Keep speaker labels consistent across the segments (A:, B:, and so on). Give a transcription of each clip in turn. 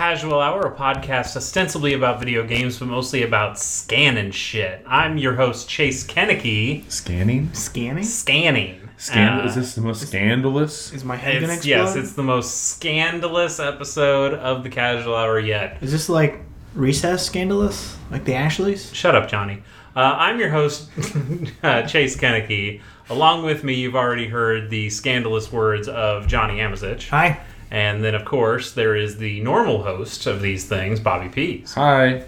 A: Casual Hour, a podcast ostensibly about video games, but mostly about scanning shit. I'm your host, Chase Koeneke.
B: Scanning?
C: Scanning?
A: Scanning.
B: Scandal?
A: Uh,
B: is this the most scandalous?
C: Is my head gonna
A: It's,
C: explode?
A: yes, it's the most scandalous episode of the Casual Hour yet.
C: Is this like recess scandalous? Like the Ashleys?
A: Shut up, Johnny. Uh, I'm your host, uh, Chase Koeneke. Along with me, you've already heard the scandalous words of Johnny Amizich.
C: Hi.
A: And then, of course, there is the normal host of these things, Bobby Pease.
B: Hi.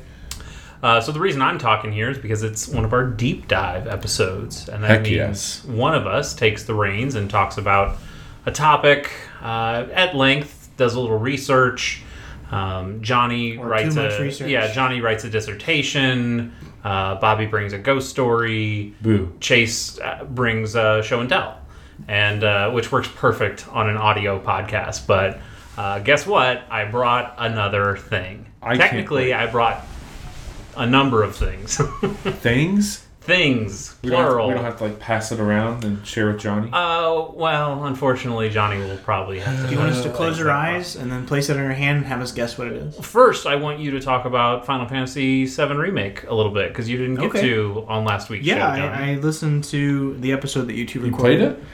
A: Uh, so the reason I'm talking here is because it's one of our deep dive episodes, and that
B: Heck
A: means
B: yes.
A: one of us takes the reins and talks about a topic uh, at length, does a little research. Um, Johnny
C: Or
A: writes
C: too
A: a
C: much research.
A: yeah. Johnny writes a dissertation. Uh, Bobby brings a ghost story.
B: Boo.
A: Chase uh, brings a show and tell, and uh, which works perfect on an audio podcast. But uh, guess what? I brought another thing.
B: I
A: Technically. I brought a number of things.
B: Things?
A: things,
B: We don't, have,
A: plural.
B: we don't have to like pass it around and share with Johnny.
A: Oh well, unfortunately, Johnny will probably have to.
C: Do you want us to close our eyes and then place it in our hand and have us guess what it is?
A: First, I want you to talk about Final Fantasy VII remake a little bit because you didn't get
C: Okay.
A: to on last week's
C: Yeah,
A: show, Johnny.
C: I, I listened to the episode that you two
B: you
C: recorded.
B: played it?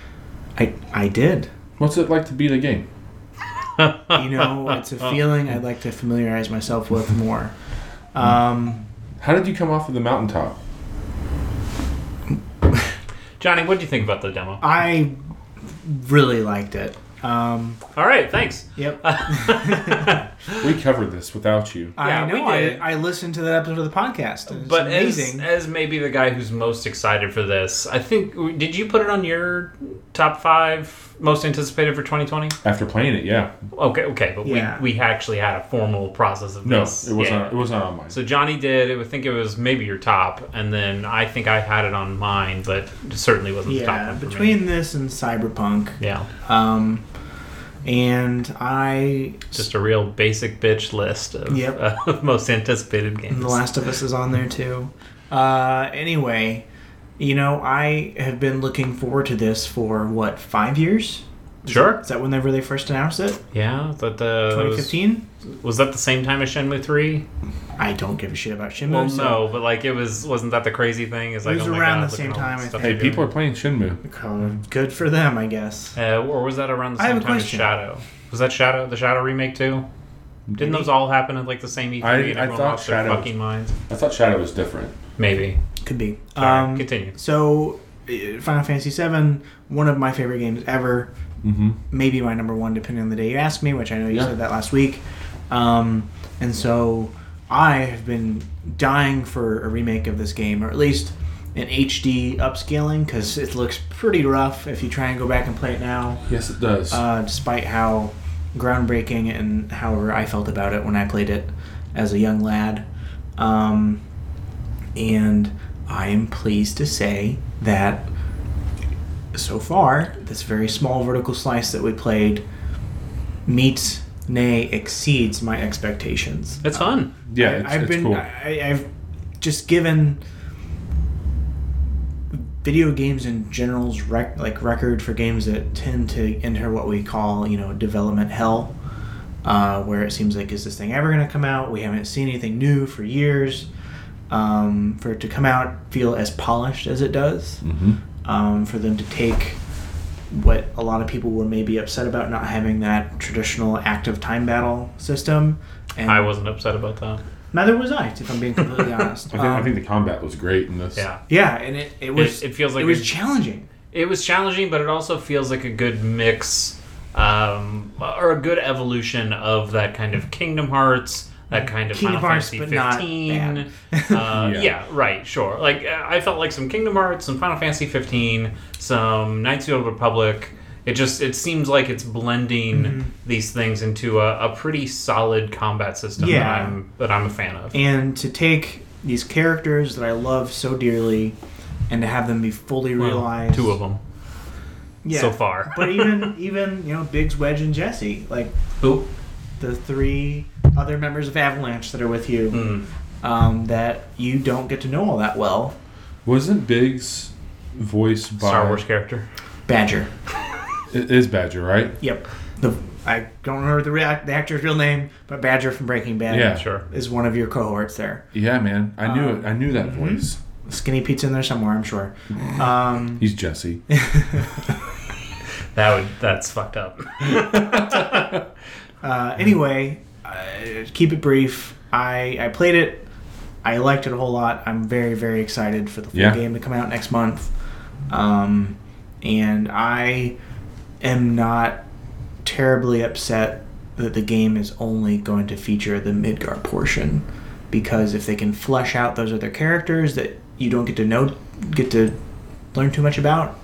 C: I, I did.
B: What's it like to beat a game?
C: You know, it's a feeling I'd like to familiarize myself with more. Um,
B: How did you come off of the mountaintop?
A: Johnny, what do you think about the demo?
C: I really liked it. Um,
A: All right, thanks.
C: Yep.
B: We covered this without you.
A: Yeah,
C: I know.
A: we did.
C: I, I listened to that episode of the podcast. It's
A: But as,
C: amazing.
A: as maybe the guy who's most excited for this, I think did you put it on your top five most anticipated for 2020?
B: After playing it, yeah.
A: Okay, okay, but
C: Yeah.
A: we, we actually had a formal process of
B: No,
A: this.
B: it was
A: Yeah.
B: not. It was not on mine.
A: So Johnny did. I think it was maybe your top, and then I think I had it on mine, but it certainly wasn't the top
C: yeah,
A: one me.
C: between this and Cyberpunk,
A: Yeah,
C: um, and I
A: just a real basic bitch list of,
C: Yep.
A: of most anticipated games.
C: And The Last of Us is on there too. Uh, anyway, you know, I have been looking forward to this for what five years? Is
A: Sure.
C: that- Is that whenever they first announced it?
A: yeah, but the
C: 2015.
A: was that the same time as Shenmue three?
C: I don't give a shit about Shenmue.
A: Well,
C: so-
A: no, but like it was wasn't that the crazy thing? It's like
C: was
A: oh
C: around
A: God,
C: the
A: look
C: same
A: at all
C: time, I
A: stuff
C: think.
B: hey, people are playing Shenmue.
C: Oh, Good for them, I guess.
A: Uh, or was that around the same time as. Shadow? Was that Shadow? The Shadow remake too? Didn't those all happen at like the same E3?
B: I-
A: and
B: I thought
A: lost their
B: Shadow-
A: fucking minds.
B: I thought Shadow was different.
A: Maybe.
C: Could be.
A: Sorry,
C: Um,
A: continue.
C: So, uh, Final Fantasy VII, one of my favorite games ever.
B: Mm-hmm.
C: maybe my number one, depending on the day you ask me, which I know you
B: Yeah.
C: said that last week. Um, and so I have been dying for a remake of this game, or at least an HD upscaling, because it looks pretty rough if you try and go back and play it now,
B: Yes, it does.
C: uh, despite how groundbreaking and however I felt about it when I played it as a young lad. Um, and I am pleased to say that so far, this very small vertical slice that we played meets, nay, exceeds my expectations.
A: It's fun.
B: yeah,
C: I,
B: it's,
C: I've
B: it's
C: been,
B: cool.
C: I, I've just given video games in general's rec- like record for games that tend to enter what we call, you know, development hell, uh, where it seems like is this thing ever going to come out? We haven't seen anything new for years. Um, for it to come out feel as polished as it does,
B: mm-hmm.
C: Um, for them to take what a lot of people were maybe upset about not having that traditional active time battle system. And
A: I wasn't upset about that.
C: Neither was I, if I'm being completely honest.
B: I think, I
C: Um,
B: think the combat was great in this.
A: Yeah.
C: yeah, and it, it was
A: it feels like
C: it was
A: a-
C: challenging.
A: It was challenging, but it also feels like a good mix um, or a good evolution of that kind of Kingdom Hearts, that kind of
C: Kingdom
A: Final
C: Hearts,
A: Fantasy
C: but not
A: 15.
C: bad.
A: uh,
B: Yeah.
A: yeah. right, sure. Like uh, I felt like some Kingdom Hearts, some Final Fantasy 15, some Knights of the Old Republic. It just it seems like it's blending
C: Mm-hmm.
A: these things into a, a pretty solid combat system
C: Yeah.
A: that I'm that I'm a fan of.
C: And to take these characters that I love so dearly and to have them be fully
A: Well,
C: realized.
A: two of them
C: yeah.
A: so far.
C: but even even you know Biggs, Wedge, and Jesse, like
A: Who?
C: The three other members of Avalanche that are with you,
A: Mm.
C: um, that you don't get to know all that well.
B: Wasn't Biggs voiced by
A: Star Wars character.
C: Badger.
B: It is Badger, right?
C: Yep. The I don't remember the, rea- the actor's real name, but Badger from Breaking Bad
B: Yeah.
A: Sure.
C: is one of your cohorts there.
B: Yeah, man. I knew
C: Um,
B: it. I knew that
C: mhm.
B: voice.
C: Skinny Pete's in there somewhere, I'm sure. Um,
B: He's Jesse.
A: That would that's fucked up.
C: uh, anyway, uh, keep it brief. I I played it. I liked it a whole lot. I'm very very excited for the full
B: Yeah.
C: game to come out next month. Um, and I am not terribly upset that the game is only going to feature the Midgar portion because if they can flesh out those other characters that you don't get to know get to learn too much about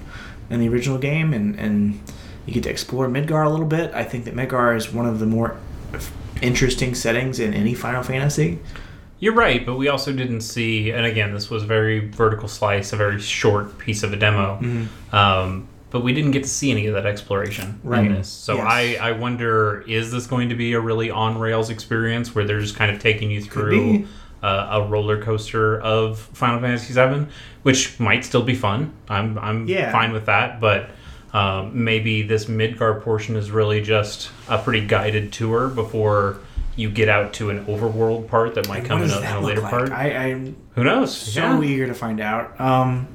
C: in the original game and and you get to explore Midgar a little bit, I think that Midgar is one of the more interesting settings in any Final Fantasy.
A: You're right, but we also didn't see, and again, this was a very vertical slice, a very short piece of a demo.
C: Mm-hmm.
A: Um, but we didn't get to see any of that exploration
C: Right.
A: in this. So
C: Yes.
A: I, I wonder, is this going to be a really on rails experience where they're just kind of taking you through uh, a roller coaster of Final Fantasy VII, which might still be fun. I'm I'm
C: Yeah.
A: fine with that, but. Um, maybe this Midgar portion is really just a pretty guided tour before you get out to an overworld part that might
C: What
A: come in a, in a later
C: like?
A: part.
C: I, I'm
A: Who knows?
C: so
A: Yeah.
C: eager to find out. Um,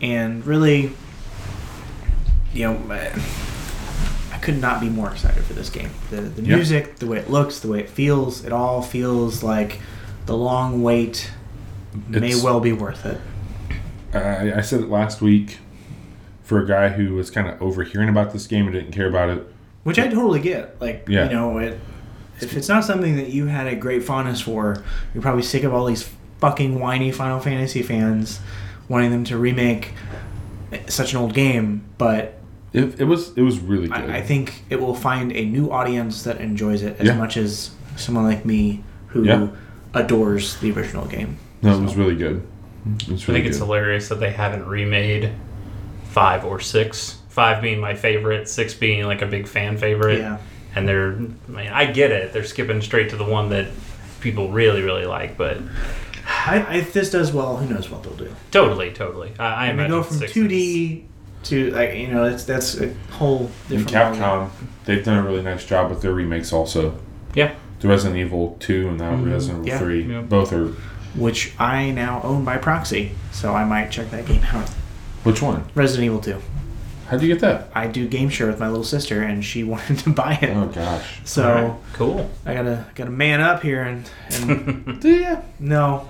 C: and really, you know, I could not be more excited for this game. The the
B: Yeah.
C: music, the way it looks, the way it feels, it all feels like the long wait may
B: It's-
C: well be worth it.
B: I, I said it last week for a guy who was kind of overhearing about this game and didn't care about it.
C: Which I totally get. Like,
B: Yeah.
C: you know, it, if it's not something that you had a great fondness for, you're probably sick of all these fucking whiny Final Fantasy fans wanting them to remake such an old game. But
B: It, it was it was really good.
C: I, I think it will find a new audience that enjoys it as
B: Yeah.
C: much as someone like me who
B: Yeah.
C: adores the original game.
B: no, it was really good. It was
A: I
B: really
A: think it's hilarious that they haven't remade five or six. Five being my favorite, six being like a big fan favorite.
C: Yeah.
A: And they're, I mean, I get it. They're skipping straight to the one that people really, really like, but
C: I, if this does well, who knows what they'll do.
A: totally, totally. I, I
C: And they
A: imagine
C: go from 2D to, like, you know, that's that's a whole
B: And
C: different. ballgame.
B: Capcom, they've done a really nice job with their remakes also.
A: Yeah.
B: The Resident Evil 2 and now
C: Mhm.
B: Resident
C: Yeah.
B: Evil 3.
A: Yeah.
B: Both are.
C: which I now own by proxy, so I might check that game out.
B: Which one?
C: Resident Evil 2.
B: How'd you get that?
C: I do game share with my little sister, and she wanted to buy it.
B: Oh, gosh.
C: so
A: All right, cool.
C: I gotta gotta man up here and, and
B: Do ya?
C: no.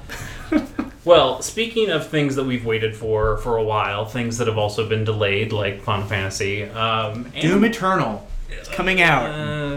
A: Well, speaking of things that we've waited for for a while, things that have also been delayed, like Final Fantasy, um,
C: Doom
A: Anim-
C: Eternal. It's coming out.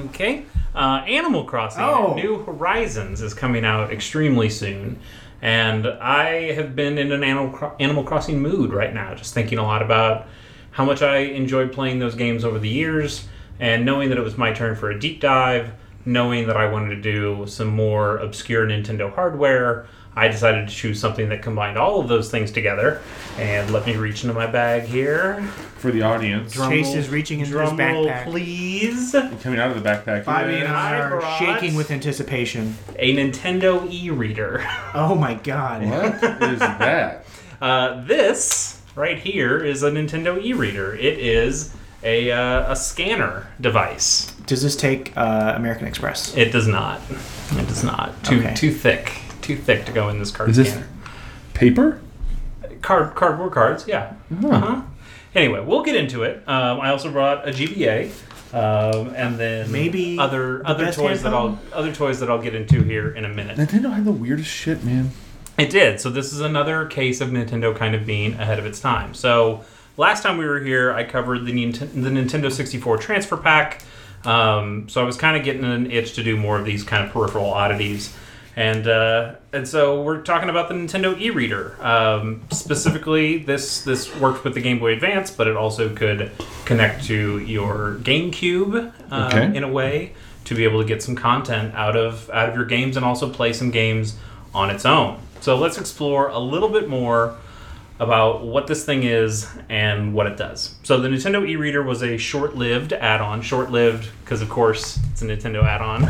A: okay. Uh, Animal Crossing
C: Oh.
A: New Horizons is coming out extremely soon. And I have been in an Animal, Animal Crossing mood right now, just thinking a lot about how much I enjoyed playing those games over the years, and knowing that it was my turn for a deep dive, knowing that I wanted to do some more obscure Nintendo hardware, I decided to choose something that combined all of those things together. And let me reach into my bag here.
B: For the audience.
A: Drum
C: Chase
A: roll-
C: is reaching into
A: drum
C: his
A: roll,
C: backpack.
A: please.
B: Coming out of the backpack.
C: Bobby and I
A: I
C: are
A: brought-
C: shaking with anticipation.
A: A Nintendo e-reader.
C: Oh my god.
B: What is that?
A: Uh, this right here is a Nintendo e-reader. It is a, uh, a scanner device.
C: Does this take uh, American Express?
A: It does not. It does not. Too
C: Okay.
A: too thick. Too thick to go in this card
B: Is this
A: scanner.
B: paper?
A: Card cardboard cards. Yeah.
B: Huh.
A: Uh-huh. Anyway, we'll get into it. Um, I also brought a GBA. Um, and then
C: Maybe
A: other
C: the
A: other
C: best
A: toys that I'll
C: handheld?
A: other toys that I'll get into here in a minute.
B: Nintendo had the weirdest shit, man.
A: It did. So this is another case of Nintendo kind of being ahead of its time. So last time we were here, I covered the, Nint- the Nintendo 64 transfer pack. Um, so I was kind of getting an itch to do more of these kind of peripheral oddities. And uh, and so we're talking about the Nintendo e-reader. Um, specifically, this this worked with the Game Boy Advance, but it also could connect to your GameCube uh,
B: Okay.
A: in a way to be able to get some content out of out of your games and also play some games on its own. So let's explore a little bit more about what this thing is and what it does. So the Nintendo e-reader was a short-lived add-on, short-lived because of course it's a Nintendo add-on.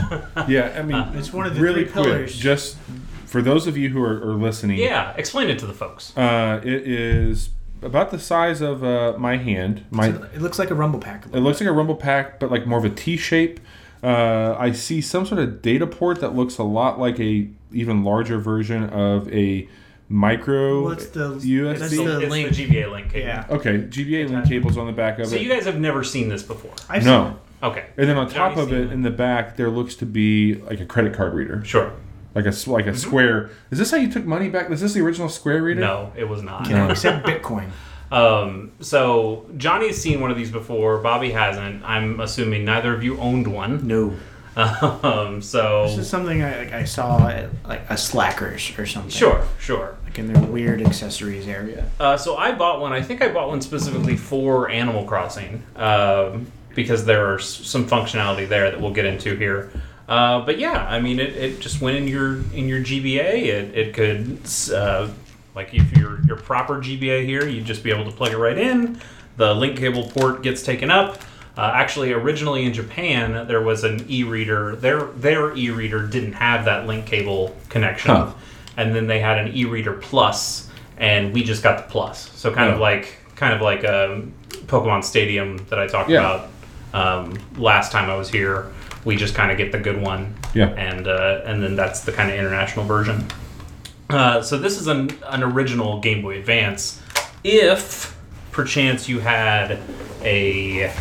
B: Yeah, I mean,
C: It's one of the
B: really
C: three
B: quick,
C: pillars.
B: Just for those of you who are, are listening,
A: yeah, explain it to the folks.
B: uh, it is about the size of uh, my hand. My
C: it looks like a rumble pack.
B: it looks like a rumble pack, but like more of a T shape. Uh, I see some sort of data port that looks a lot like a even larger version of a micro
C: What's the-
B: USB.
C: that's
A: It's
C: the
A: the
C: link.
A: GBA link cable.
C: Yeah.
B: okay, GBA link cables on the back of it.
A: So
B: it.
A: you guys have never seen this before.
C: I've
B: no.
C: seen it.
A: Okay.
B: And then on top
A: Johnny's
B: of it,
A: seen
B: in the back, there looks to be like a credit card reader,
A: Sure.
B: like a s- like a
A: Mm-hmm.
B: square. Is this how you took money back? Is this the original square reader?
A: No, it was not.
C: Can I accept Bitcoin?
A: Um, so Johnny's seen one of these before. Bobby hasn't. I'm assuming neither of you owned one.
C: No.
A: Um, so
C: This is something I, like, I saw at like a Slackers or something.
A: sure, sure.
C: Like in their weird accessories area.
A: Uh, so I bought one. I think I bought one specifically for Animal Crossing um, because there are some functionality there that we'll get into here. Uh, but yeah, I mean, it, it just went in your in your GBA. It, it could uh, like if you're your proper GBA here, you'd just be able to plug it right in. The link cable port gets taken up. Uh, actually, originally in Japan, there was an e-reader. Their their e-reader didn't have that link cable connection
B: Huh.
A: and then they had an e-reader plus and we just got the plus so kind of like kind of like a pokemon stadium that i talked
B: Yeah.
A: about um, last time i was here we just kind of get the good one
B: Yeah.
A: and uh, and then that's the kind of international version uh, so this is an, an original game boy advance if perchance you had a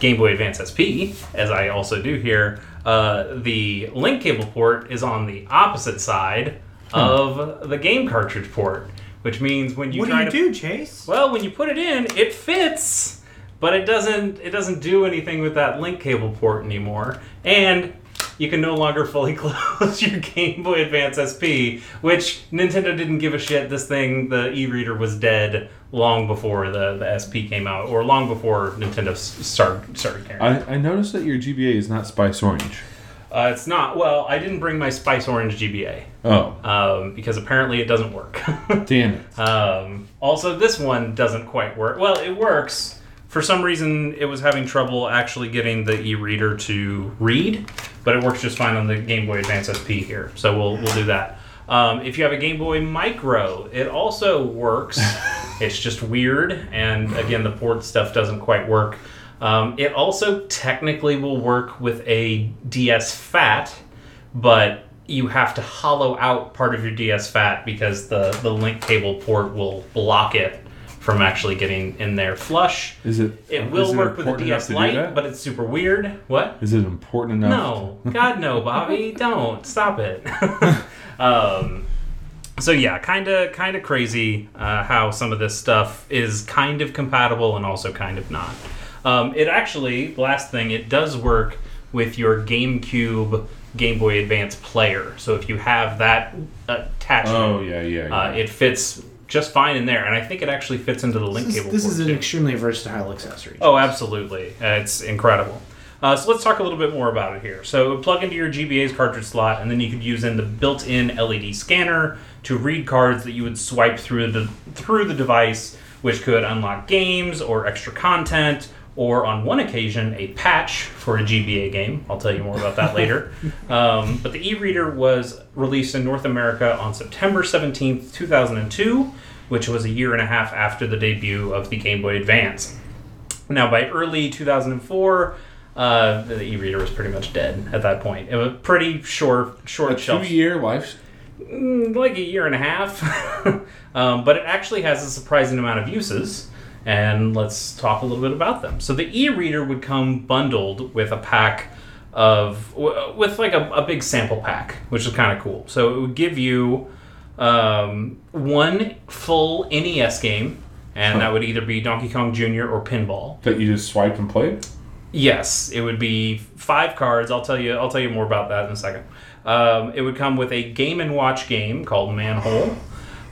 A: Game Boy Advance SP, as I also do here, uh, the link cable port is on the opposite side of the game cartridge port, which means when you
C: what do you
A: to
C: do, Chase?
A: well, when you put it in, it fits, but it doesn't it doesn't do anything with that link cable port anymore. And you can no longer fully close your Game Boy Advance SP, which Nintendo didn't give a shit. This thing, the e-reader was dead long before the, the SP came out, or long before Nintendo started started carrying.
B: I, I noticed that your GBA is not Spice Orange.
A: Uh, it's not. Well, I didn't bring my Spice Orange GBA
B: Oh,
A: um, because apparently it doesn't work.
B: damn it.
A: Um, also, this one doesn't quite work. Well, it works. For some reason, it was having trouble actually getting the e-reader to read, but it works just fine on the Game Boy Advance SP here. So we'll we'll do that. Um, if you have a Game Boy Micro, it also works. it's just weird, and again, the port stuff doesn't quite work. Um, it also technically will work with a DS Fat, but you have to hollow out part of your DS Fat because the, the link cable port will block it from actually getting in there flush.
B: Is it?
A: It will
B: it
A: work with a DS Lite, but it's super weird. What?
B: is it important enough?
A: No, God no, Bobby, don't stop it. um, so yeah, kind of kind of crazy uh, how some of this stuff is kind of compatible and also kind of not. Um, it actually, last thing, it does work with your GameCube Game Boy Advance player. So if you have that attachment,
B: Oh yeah, yeah. yeah.
A: uh, it fits just fine in there, and I think it actually fits into the link
C: This, is,
A: cable.
C: this is an
A: too.
C: extremely versatile accessory.
A: Oh, absolutely. Uh, it's incredible. Uh, so let's talk a little bit more about it here. So plug into your GBA's cartridge slot, and then you could use in the built-in LED scanner to read cards that you would swipe through the through the device, which could unlock games or extra content, or on one occasion a patch for a GBA game. I'll tell you more about that later. Um, but the e-reader was released in North America on September seventeenth, two thousand and two, which was a year and a half after the debut of the Game Boy Advance. Now, by early 2004, uh, the e-reader was pretty much dead at that point. It was pretty short, short
B: a
A: shelf,
B: two-year life.
A: Mm, like a year and a half. um, but it actually has a surprising amount of uses, and let's talk a little bit about them. So the e-reader would come bundled with a pack of with like a, a big sample pack, which is kind of cool. So it would give you um, one full NES game, and that would either be Donkey Kong Jr. or Pinball.
B: That you just swipe and played.
A: Yes, it would be five cards. I'll tell you. I'll tell you more about that in a second. Um, it would come with a Game and Watch game called Manhole.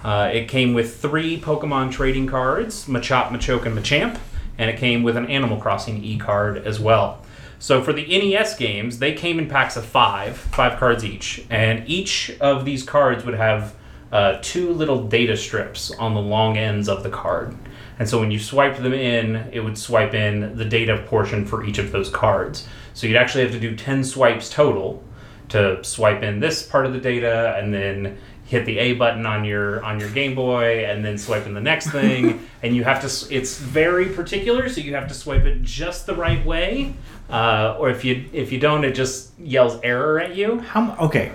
A: Uh, it came with three Pokemon trading cards, Machop, Machoke, and Machamp, and it came with an Animal Crossing e card as well. So for the NES games, they came in packs of five, five cards each, and each of these cards would have uh, two little data strips on the long ends of the card. And so when you swiped them in, it would swipe in the data portion for each of those cards. So you'd actually have to do 10 swipes total to swipe in this part of the data, and then hit the A button on your on your Game Boy and then swiping the next thing, and you have to. It's very particular, so you have to swipe it just the right way, uh, or if you if you don't, it just yells error at you.
C: How okay?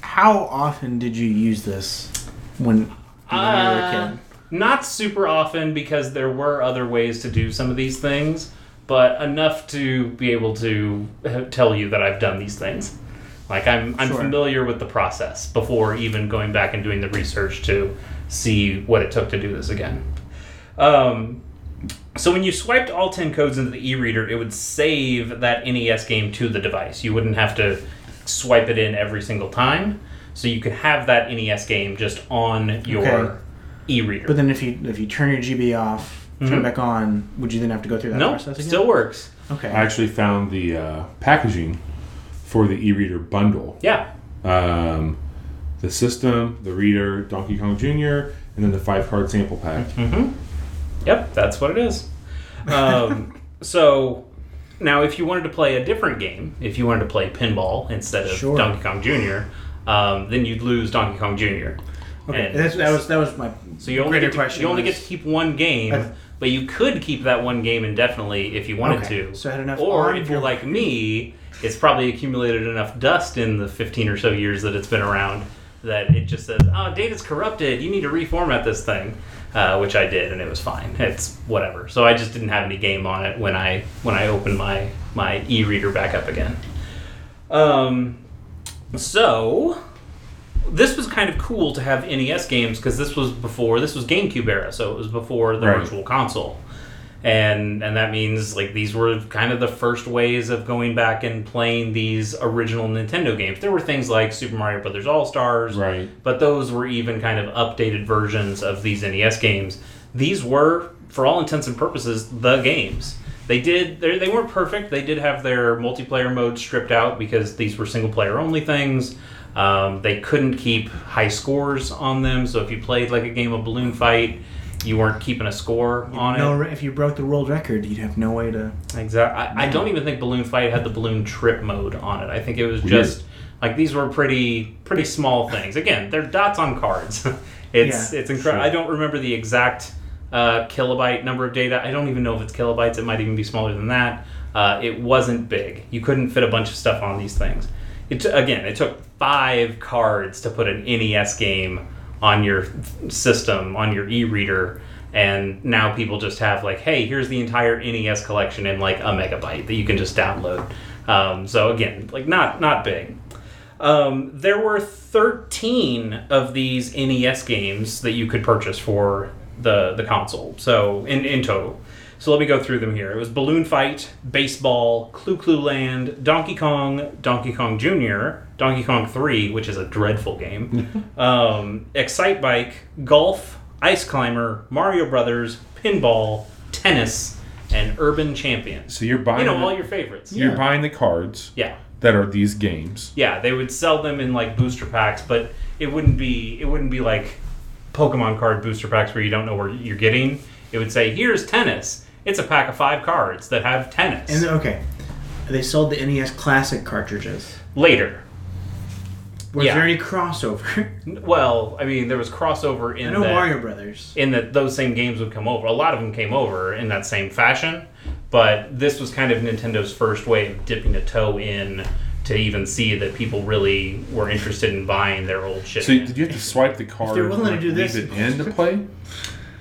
C: How often did you use this when, when you were a
A: Uh,
C: kid?
A: Not super often because there were other ways to do some of these things, but enough to be able to uh, tell you that I've done these things. Like I'm, I'm
C: Sure.
A: familiar with the process before even going back and doing the research to see what it took to do this again. Um, so when you swiped all 10 codes into the e-reader, it would save that NES game to the device. You wouldn't have to swipe it in every single time. So you could have that NES game just on your
C: Okay.
A: e-reader.
C: But then if you if you turn your GB off, turn
A: Mhm.
C: it back on, would you then have to go through that
A: no,
C: process again?
A: still works.
C: Okay.
B: I actually found the uh, packaging for the e-reader bundle.
A: Yeah.
B: Um, the system, the reader, Donkey Kong Jr., and then the five card sample pack.
A: Mm-hmm. Yep, that's what it is. Um, so now, if you wanted to play a different game, if you wanted to play pinball instead of
C: Sure.
A: Donkey Kong Jr., um, then you'd lose Donkey Kong Jr.
C: okay.
A: And
C: That's, that was that was my
A: so you only get to,
C: question.
A: you only
C: was-
A: get to keep one game,
C: Okay.
A: but you could keep that one game indefinitely if you wanted
C: Okay,
A: to.
C: so I had enough
A: or if you're like me, it's probably accumulated enough dust in the 15 or so years that it's been around that it just says, "Oh, data's corrupted. You need to reformat this thing," uh, which I did, and it was fine. It's whatever. So I just didn't have any game on it when I when I opened my my e-reader back up again. Um, so this was kind of cool to have NES games because this was before this was GameCube era, so it was before the
B: Right.
A: Virtual Console, and and that means like these were kind of the first ways of going back and playing these original Nintendo games. There were things like Super Mario Brothers All Stars,
B: Right.
A: but those were even kind of updated versions of these NES games. These were, for all intents and purposes, the games. They did they they weren't perfect. They did have their multiplayer mode stripped out because these were single player only things. Um, they couldn't keep high scores on them, so if you played like a game of balloon fight, you weren't keeping a score on it.
C: no, if you broke the world record, you'd have no way to.
A: Exactly. I, I don't even think Balloon Fight had the balloon trip mode on it. I think it was
B: Weird.
A: just like these were pretty pretty small things. Again, they're dots on cards. it's
C: Yeah.
A: it's incredible.
B: Sure.
A: I don't remember the exact uh, kilobyte number of data. I don't even know if it's kilobytes. It might even be smaller than that. Uh, it wasn't big. You couldn't fit a bunch of stuff on these things. It t- again, it took five cards to put an NES game on your system on your e-reader and now people just have like hey here's the entire nes collection in like a megabyte that you can just download. Um, so again like not not big. Um, there were 13 of these nes games that you could purchase for the the console so in, in total. So let me go through them here. It was balloon fight baseball Clu Clu Land donkey kong donkey kong jr donkey kong 3 which is a dreadful game um, Excitebike golf ice climber mario brothers pinball tennis and urban Champion.
B: So you're buying
A: you know
B: the-
A: all your favorites
B: you're
C: Yeah.
B: buying the cards
A: yeah
B: that are these games.
A: yeah they would sell them in like booster packs but it wouldn't be it wouldn't be like pokemon card booster packs where you don't know where you're getting it would say here's tennis it's a pack of five cards that have tennis
C: And okay, they sold the NES Classic cartridges.
A: later
C: Was
A: Yeah.
C: there any crossover?
A: well i mean there was crossover in
C: I
A: in
C: know
A: that
C: Mario Brothers.
A: in that those same games would come over a lot of them came over in that same fashion but this was kind of nintendo's first way of dipping a toe in to even see that people really were interested in buying their old shit
B: So did you have to swipe the card?
C: they're willing to
B: and
C: do
B: leave it in to play?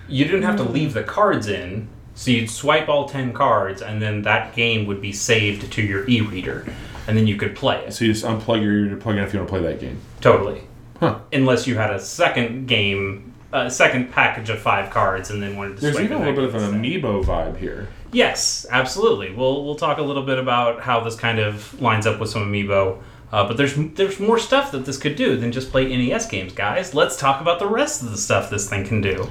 A: you didn't have to leave the cards in so you'd swipe all 10 cards and then that game would be saved to your e-reader and then you could play it
B: So you just unplug your ear to plug in if you want to play that game.
A: totally
B: Huh.
A: unless you had a second game a second package of five cards and then wanted to
B: There's even a little bit of an amiibo vibe here.
A: Yes, absolutely. We'll we'll talk a little bit about how this kind of lines up with some amiibo. Uh, but there's there's more stuff that this could do than just play NES games, guys. Let's talk about the rest of the stuff this thing can do.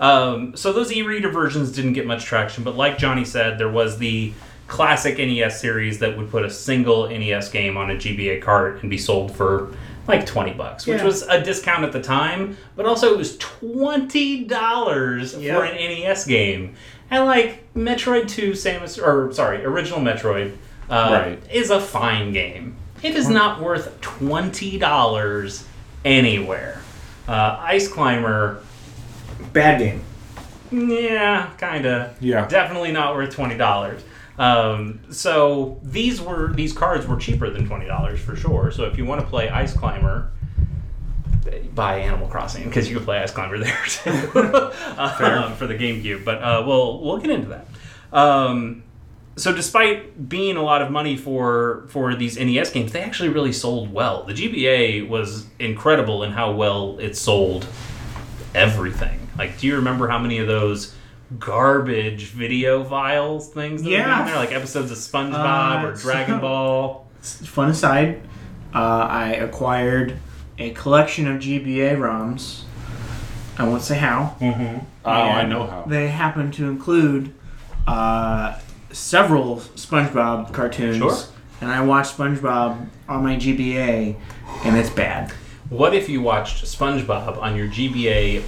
A: Um, so those e-reader versions didn't get much traction, but like Johnny said, there was the classic NES series that would put a single NES game on a GBA cart and be sold for like 20 bucks, which
C: Yeah.
A: was a discount at the time, but also it was $20
C: Yep.
A: for an NES game. And like Metroid 2 Samus or sorry, original Metroid uh,
B: Right.
A: is a fine game. It is not worth $20 anywhere. Uh, Ice Climber,
C: Bad game.
A: yeah, kinda.
B: Yeah.
A: Definitely not worth twenty dollars. Um, so these were these cards were cheaper than twenty dollars for sure. So if you want to play Ice Climber, buy Animal Crossing because you can play Ice Climber there too um, for the GameCube. But uh, we'll we'll get into that. Um, so despite being a lot of money for for these NES games, they actually really sold well. The GBA was incredible in how well it sold everything. Like, do you remember how many of those garbage video files things that were
C: Yeah.
A: down there, like episodes of SpongeBob
C: Uh,
A: or Dragon
C: so-
A: Ball?
C: Fun aside, uh, I acquired a collection of GBA ROMs. I won't say how.
A: Mm-hmm.
B: Oh, I know how.
C: They happen to include uh, several SpongeBob cartoons.
A: Sure.
C: And I watched SpongeBob on my GBA, and it's bad.
A: What if you watched SpongeBob on your GBA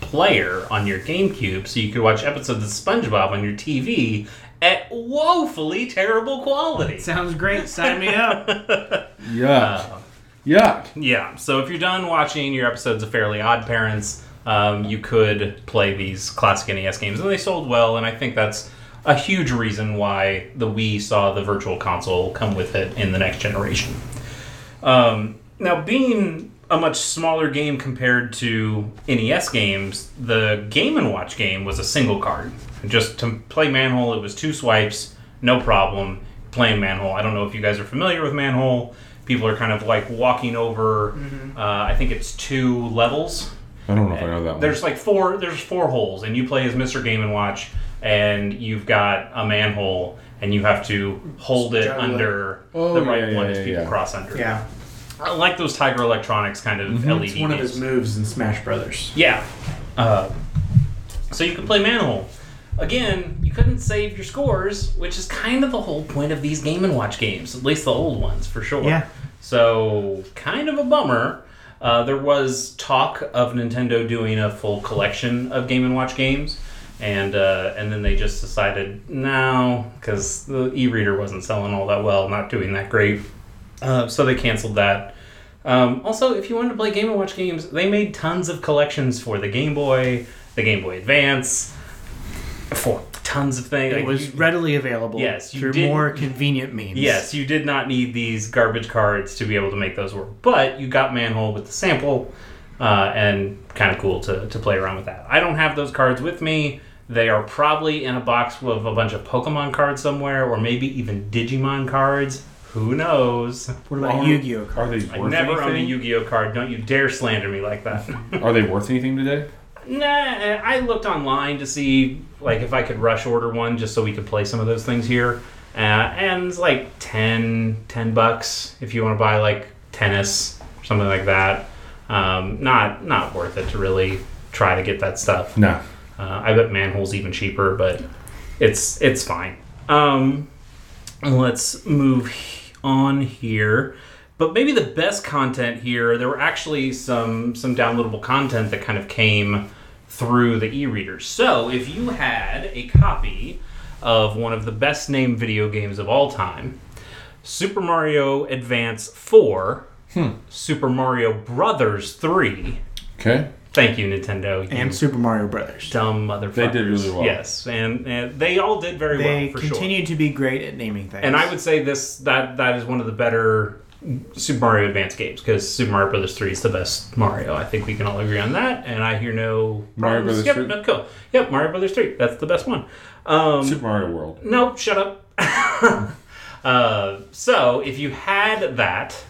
A: player on your GameCube so you could watch episodes of SpongeBob on your TV at woefully terrible quality?
C: Sounds great. Sign me up.
B: Yuck.
A: Uh,
B: Yuck.
A: Yeah, so if you're done watching your episodes of Fairly Odd Parents, um, you could play these classic NES games, and they sold well, and I think that's a huge reason why the Wii saw the Virtual Console come with it in the next generation. Um, now, being a much smaller game compared to NES games, the Game and Watch game was a single card. Just to play Manhole, it was two swipes, no problem. Playing Manhole. I don't know if you guys are familiar with Manhole. People are kind of like walking over. Uh, I think it's two levels.
B: I don't know if I know that one.
A: There's like four. There's four holes, and you play as Mr. Game and Watch, and you've got a manhole, and you have to hold it
C: Juggle
A: under
B: Oh,
A: the right
B: yeah, yeah,
A: one as
B: yeah,
A: people
B: yeah.
A: cross under.
C: Yeah.
A: I like those Tiger Electronics kind of LED
C: It's one of
A: games.
C: his moves in Smash Brothers.
A: Yeah. Uh, so you can play Manhole. Again, you couldn't save your scores, which is kind of the whole point of these Game and Watch games, at least the old ones for sure.
C: Yeah.
A: So kind of a bummer. Uh, there was talk of Nintendo doing a full collection of Game and Watch games, and uh, and then they just decided no, because the e-reader wasn't selling all that well, not doing that great. Uh, so they canceled that. Um, also, if you wanted to play Game and Watch games, they made tons of collections for the Game Boy, the Game Boy Advance, for tons of things.
C: It
A: Like,
C: was
A: you-
C: readily available
A: Yes, you
C: through more convenient means.
A: Yes, you did not need these garbage cards to be able to make those work, but you got Manhole with the sample, uh, and kind of cool to, to play around with that. I don't have those cards with me. They are probably in a box with a bunch of Pokemon cards somewhere, or maybe even Digimon cards. Who knows?
C: What about Yu-Gi-Oh
B: Are
C: cards?
B: they
A: I
B: worth
A: never owned a
B: anything?
A: Yu-Gi-Oh card. Don't you dare slander me like that.
B: Are they worth anything today?
A: Nah, I looked online to see like if I could rush order one just so we could play some of those things here. Uh, and it's like 10, 10 bucks if you want to buy like tennis or something like that. Um, not not worth it to really try to get that stuff.
B: No.
A: Uh, I bet manhole's even cheaper, but it's it's fine. Um, let's move on here. But maybe the best content here, there were actually some some downloadable content that kind of came through the e-readers. So if you had a copy of one of the best named video games of all time, Super Mario Advance 4, hmm. Super Mario Brothers 3.
B: Okay.
A: Thank you, Nintendo. you
C: and Super Mario Brothers.
A: dumb motherfuckers.
B: They did really well.
A: Yes, and, and they all did very
C: They
A: well for
C: continue
A: sure.
C: to be great at naming things.
A: And I would say this that that is one of the better Super Mario Advance games because Super Mario Brothers Three is the best Mario. I think we can all agree on that. And I hear no
B: Mario
A: problems.
B: Brothers
A: Yep,
B: 3?
A: no, cool. Yep, Mario Brothers Three. That's the best one. Um,
B: Super Mario World.
A: no, shut up. uh, so if you had that,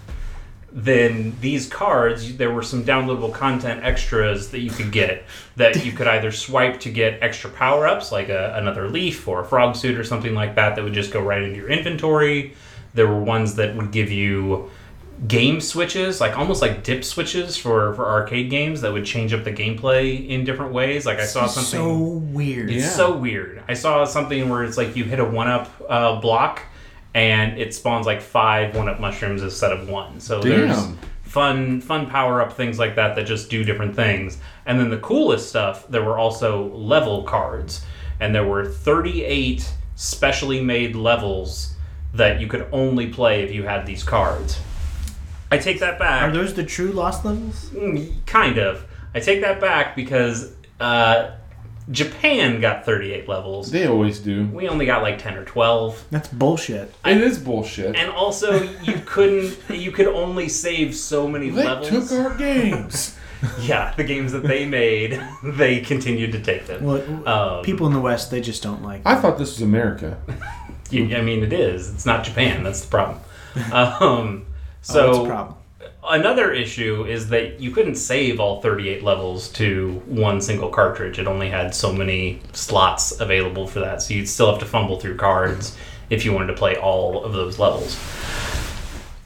A: then these cards, there were some downloadable content extras that you could get that you could either swipe to get extra power ups, like a, another leaf or a frog suit or something like that, that would just go right into your inventory. There were ones that would give you game switches, like almost like dip switches for, for arcade games that would change up the gameplay in different ways. Like I saw something.
C: so weird.
A: It's
B: Yeah.
A: so weird. I saw something where it's like you hit a one up uh, block and it spawns like five one up mushrooms instead of one. So there's fun fun power up things like that that just do different things. And then the coolest stuff, there were also level cards. And there were 38 specially made levels that you could only play if you had these cards. I take that back.
C: Are those the true lost levels?
A: Mm, Kind of. I take that back because uh, Japan got 38 levels.
B: They always do.
A: We only got like 10 or 12.
C: That's bullshit.
B: It is bullshit.
A: And also, you couldn't, you could only save so many
B: They
A: levels.
B: took our games.
A: yeah, the games that they made, they continued to take them.
C: Well,
A: Um,
C: people in the West, they just don't like.
B: I thought this was America.
A: You- I mean, it is. It's not Japan. That's the problem. Um, so
C: oh, that's a problem.
A: Another issue is that you couldn't save all 38 levels to one single cartridge. It only had so many slots available for that. So you'd still have to fumble through cards if you wanted to play all of those levels.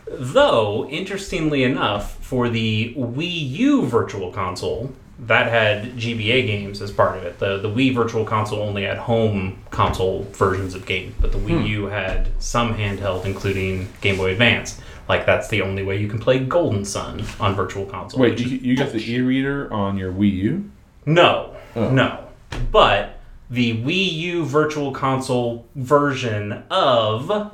A: Though, interestingly enough, for the Wii U Virtual Console, that had GBA games as part of it. The the Wii Virtual Console only had home console versions of games, but the Wii hmm. U had some handheld, including Game Boy Advance. Like that's the only way you can play Golden Sun on Virtual Console.
B: Wait, you, you got the e-reader on your Wii U?
A: no,
B: Oh.
A: no. But the Wii U Virtual Console version of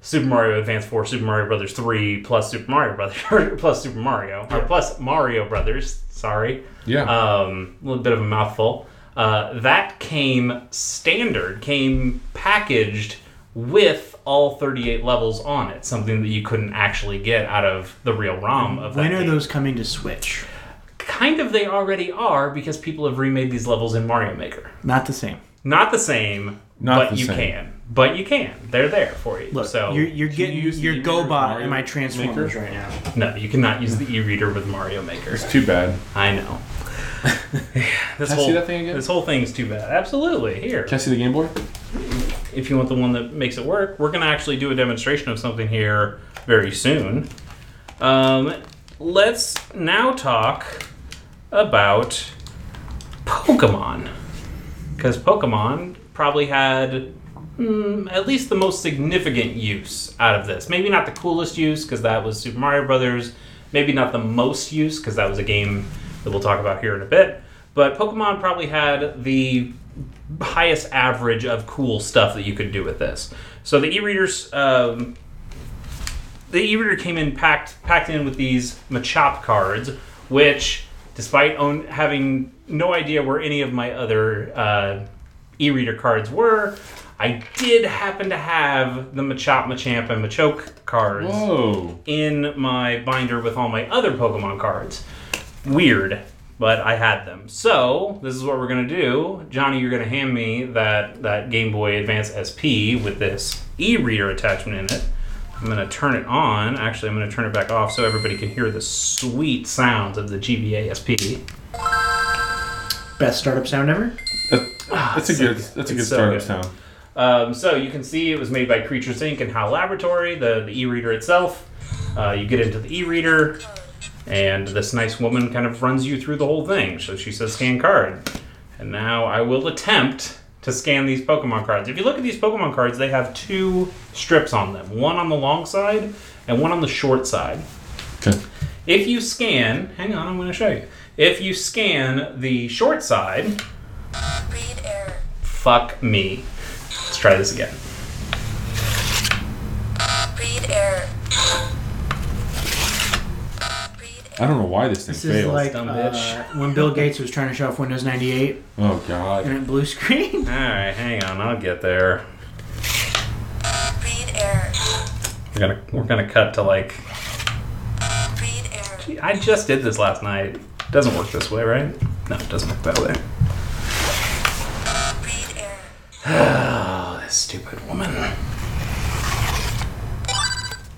A: Super Mario Advance 4, Super Mario Brothers 3, plus Super Mario Brothers, plus Super Mario, or plus Mario Brothers, sorry.
B: Yeah.
A: Um, a little bit of a mouthful. Uh, that came standard, came packaged with all 38 levels on it, something that you couldn't actually get out of the real ROM of that
C: When are
A: game.
C: those coming to Switch?
A: Kind of they already are because people have remade these levels in Mario Maker.
C: Not the same.
A: Not the same,
B: Not
A: but
B: the
A: you
B: same.
A: can. But you can. They're there for you.
C: Look,
A: so
C: you're, you're getting
B: you use
C: your
B: e-reader
C: GoBot
B: Mario
C: in my Transformers
B: Maker?
C: right now.
A: no, you cannot use the e-reader with Mario Maker.
B: it's too bad.
A: I know. this
B: Can I
A: whole
B: see that thing again?
A: this whole thing's too bad. Absolutely. Here,
B: Can I see the Game Boy?
A: if you want the one that makes it work, we're gonna actually do a demonstration of something here very soon. Um, let's now talk about Pokemon, because Pokemon probably had mm, at least the most significant use out of this. Maybe not the coolest use because that was Super Mario Brothers. Maybe not the most use because that was a game that we'll talk about here in a bit. But Pokemon probably had the highest average of cool stuff that you could do with this. So the e-readers, um, the e-reader came in packed packed in with these Machop cards, which, despite own, having no idea where any of my other uh, e-reader cards were, I did happen to have the Machop, Machamp, and Machoke cards
B: Whoa.
A: in my binder with all my other Pokemon cards. Weird, but I had them. So this is what we're gonna do. Johnny, you're gonna hand me that that Game Boy Advance SP with this e-reader attachment in it. I'm gonna turn it on. Actually, I'm gonna turn it back off so everybody can hear the sweet sounds of the GBA SP.
C: Best startup sound ever?
B: That, that's a
A: so
B: good.
A: good.
B: That's a
A: It's
B: good
A: so
B: startup
A: good.
B: sound.
A: Um, so you can see it was made by Creatures Inc. and HAL Laboratory, the, the e-reader itself. Uh, you get into the e-reader, and this nice woman kind of runs you through the whole thing. So she says scan card. And now I will attempt to scan these Pokemon cards. If you look at these Pokemon cards, they have two strips on them. One on the long side and one on the short side.
B: Okay.
A: If you scan, hang on, I'm going to show you. If you scan the short side,
D: Read error.
A: fuck me. Let's try this again.
D: Read error.
B: I don't know why this thing
C: This is
B: fails.
C: like
A: dumb
C: uh,
A: bitch.
C: when Bill Gates was trying to show off Windows 98
B: oh God.
C: and it blue screen.
A: All right, hang on, I'll get there.
D: Read error.
A: We're gonna we're gonna cut to like
D: Read error.
A: I just did this last night. It doesn't work this way, right? No, it doesn't work that way. Oh, this stupid woman.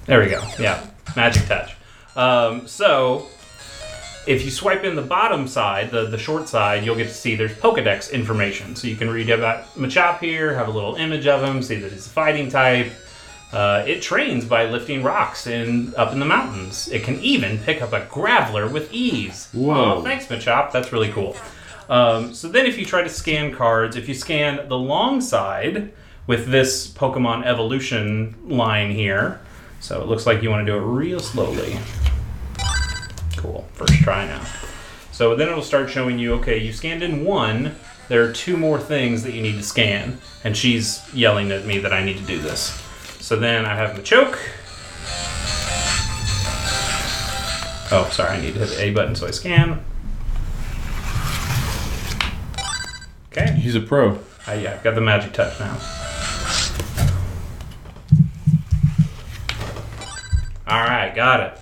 A: There we go. Yeah, magic touch. Um, so, if you swipe in the bottom side, the, the short side, you'll get to see there's Pokedex information. So you can read about Machop here, have a little image of him, see that he's a fighting type. Uh, it trains by lifting rocks in up in the mountains. It can even pick up a graveler with ease.
B: Whoa.
A: Aw, thanks, Machop. That's really cool. Um, so then, if you try to scan cards, if you scan the long side with this Pokemon evolution line here, so it looks like you want to do it real slowly. Cool. First try now. So then it'll start showing you, okay, you scanned in one. There are two more things that you need to scan, and she's yelling at me that I need to do this. So then I have Machoke. Oh, sorry, I need to hit the A button so I scan. Okay.
B: He's a pro.
A: I, yeah, got the magic touch now. All right, got it.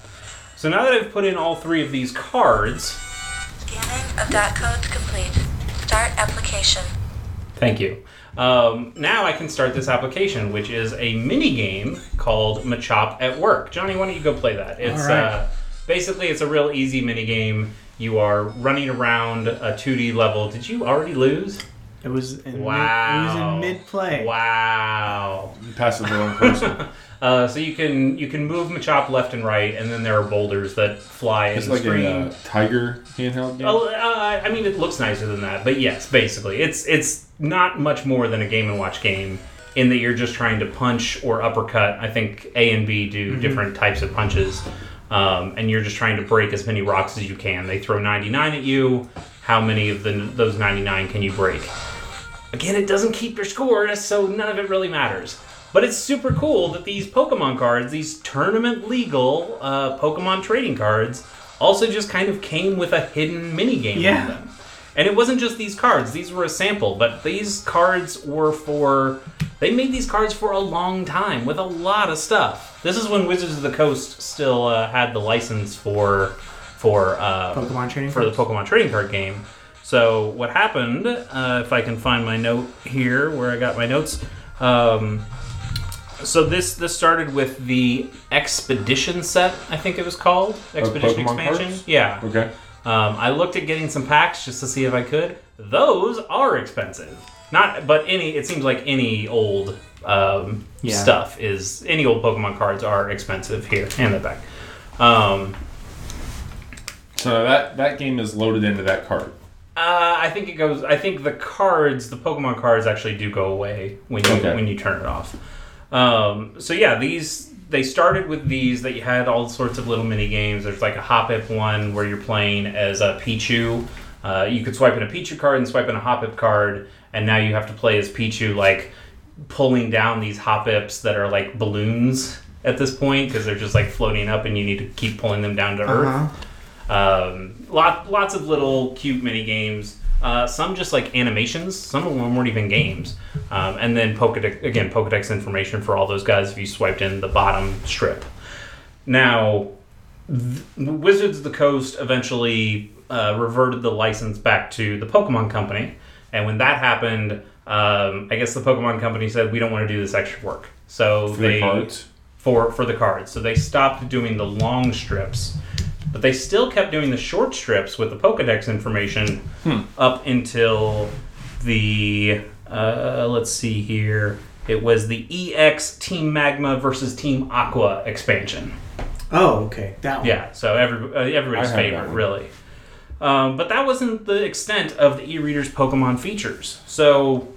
A: So now that I've put in all three of these cards,
D: Scanning of dot codes complete. Start application.
A: thank you. Um, now I can start this application, which is a mini game called Machop at Work. Johnny, why don't you go play that? It's
C: All right.
A: uh, basically it's a real easy mini game. You are running around a 2D level. Did you already lose?
C: It was in
A: Wow.
C: mid, it was in mid play.
A: Wow.
B: You passed the wrong person.
A: Uh, so you can you can move Machop left and right, and then there are boulders that fly
B: It's
A: and
B: like
A: scream.
B: a uh, tiger handheld game.
A: Oh, uh, I mean, it looks nicer than that, but yes, basically, it's it's not much more than a Game and Watch game in that you're just trying to punch or uppercut. I think A and B do different types of punches, um, and you're just trying to break as many rocks as you can. They throw 99 at you. How many of the, those 99 can you break? Again, it doesn't keep your score, so none of it really matters. But it's super cool that these Pokemon cards, these tournament legal uh, Pokemon trading cards, also just kind of came with a hidden mini game
C: Yeah.
A: on them. And it wasn't just these cards; these were a sample. But these cards were for they made these cards for a long time with a lot of stuff. This is when Wizards of the Coast still uh, had the license for for uh,
C: Pokemon trading
A: for the? Pokemon trading card game. So what happened? Uh, if I can find my note here, where I got my notes. Um, so this this started with the Expedition set, I think it was called Expedition
B: Pokemon
A: expansion.
B: cards?
A: Yeah.
B: Okay.
A: Um, I looked at getting some packs just to see if I could. Those are expensive. Not, but any. It seems like any old um,
C: Yeah.
A: stuff is any old Pokemon cards are expensive. Here, hand the back. Um,
B: So that that game is loaded into that card.
A: Uh, I think it goes. I think the cards, the Pokemon cards, actually do go away when you
B: Okay.
A: when you turn it off. Um, so yeah, these they started with these that you had all sorts of little mini games. There's like a Hoppip one where you're playing as a Pichu. Uh, you could swipe in a Pichu card and swipe in a Hoppip card, and now you have to play as Pichu, like pulling down these Hoppips that are like balloons at this point because they're just like floating up, and you need to keep pulling them down to Earth.
C: Uh-huh.
A: Um, lot, lots of little cute mini games. Uh, some just like animations. Some of them weren't even games. Um, and then Pokedex again, Pokedex information for all those guys if you swiped in the bottom strip. Now, th- Wizards of the Coast eventually uh, reverted the license back to the Pokemon Company, and when that happened, um, I guess the Pokemon Company said we don't want to do this extra work. So
B: For
A: they
B: the
A: for for the cards. So they stopped doing the long strips, but they still kept doing the short strips with the Pokedex information up until the uh, let's see here. It was the EX Team Magma versus Team Aqua expansion.
C: Oh, okay. That one.
A: Yeah, so every, uh, everybody's
B: I have that
A: favorite, really. Um, but that wasn't the extent of the e-reader's Pokemon features. So,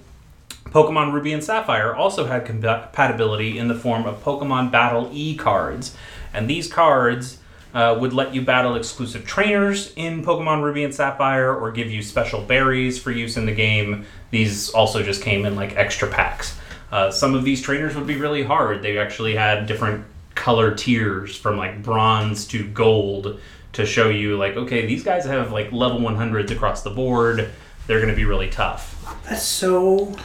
A: Pokemon Ruby and Sapphire also had compatibility in the form of Pokemon Battle E cards, and these cards uh, would let you battle exclusive trainers in Pokemon Ruby and Sapphire, or give you special berries for use in the game. These also just came in like extra packs. Uh, some of these trainers would be really hard. They actually had different color tiers from like bronze to gold to show you like okay these guys have like level 100s across the board they're going to be really tough
C: That's so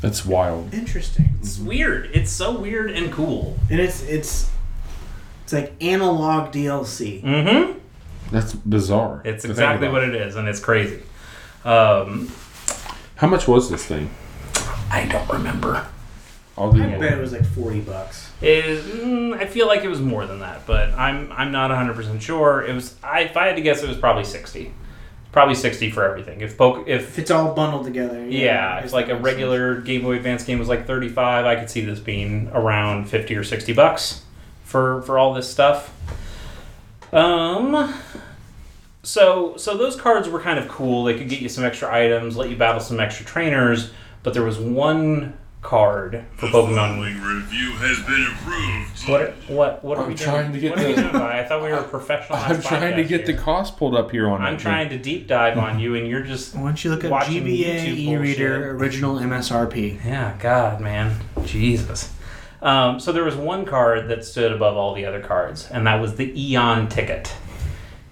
B: That's wild.
C: interesting.
A: it's weird it's so weird and cool
C: And it's it's it's like analog DLC.
A: mm-hmm
B: That's bizarre.
A: it's exactly what it is and it's crazy um,
B: How much was this thing?
A: i don't remember
B: I'll do
C: I
B: one.
C: bet it was like forty bucks.
A: it, mm, i feel like it was more than that but i'm i'm not 100% sure it was I, if i had to guess it was probably 60 probably 60 for everything if poke if
C: If it's all bundled together.
A: Yeah,
C: I
A: if like a
C: makes
A: regular Game Boy Advance game was like 35, I could see this being around 50 or 60 bucks for for all this stuff. Um so so those cards were kind of cool. They could get you some extra items, let you battle some extra trainers, but there was one card for
E: The
A: Pokemon.
E: following review has been approved.
A: What what what are
B: I'm
A: we
B: trying
A: doing?
B: to get
A: what are we doing? I thought we were a professional.
B: I'm trying to get the cost pulled up here on
A: I'm
B: it.
A: trying to deep dive on you, and you're just
C: Why don't you look at
A: Watching
C: GBA
A: YouTube
C: e-reader
A: bullshit.
C: original MSRP?
A: Yeah, God, man. Jesus. Um, so there was one card that stood above all the other cards, and that was the Eon ticket.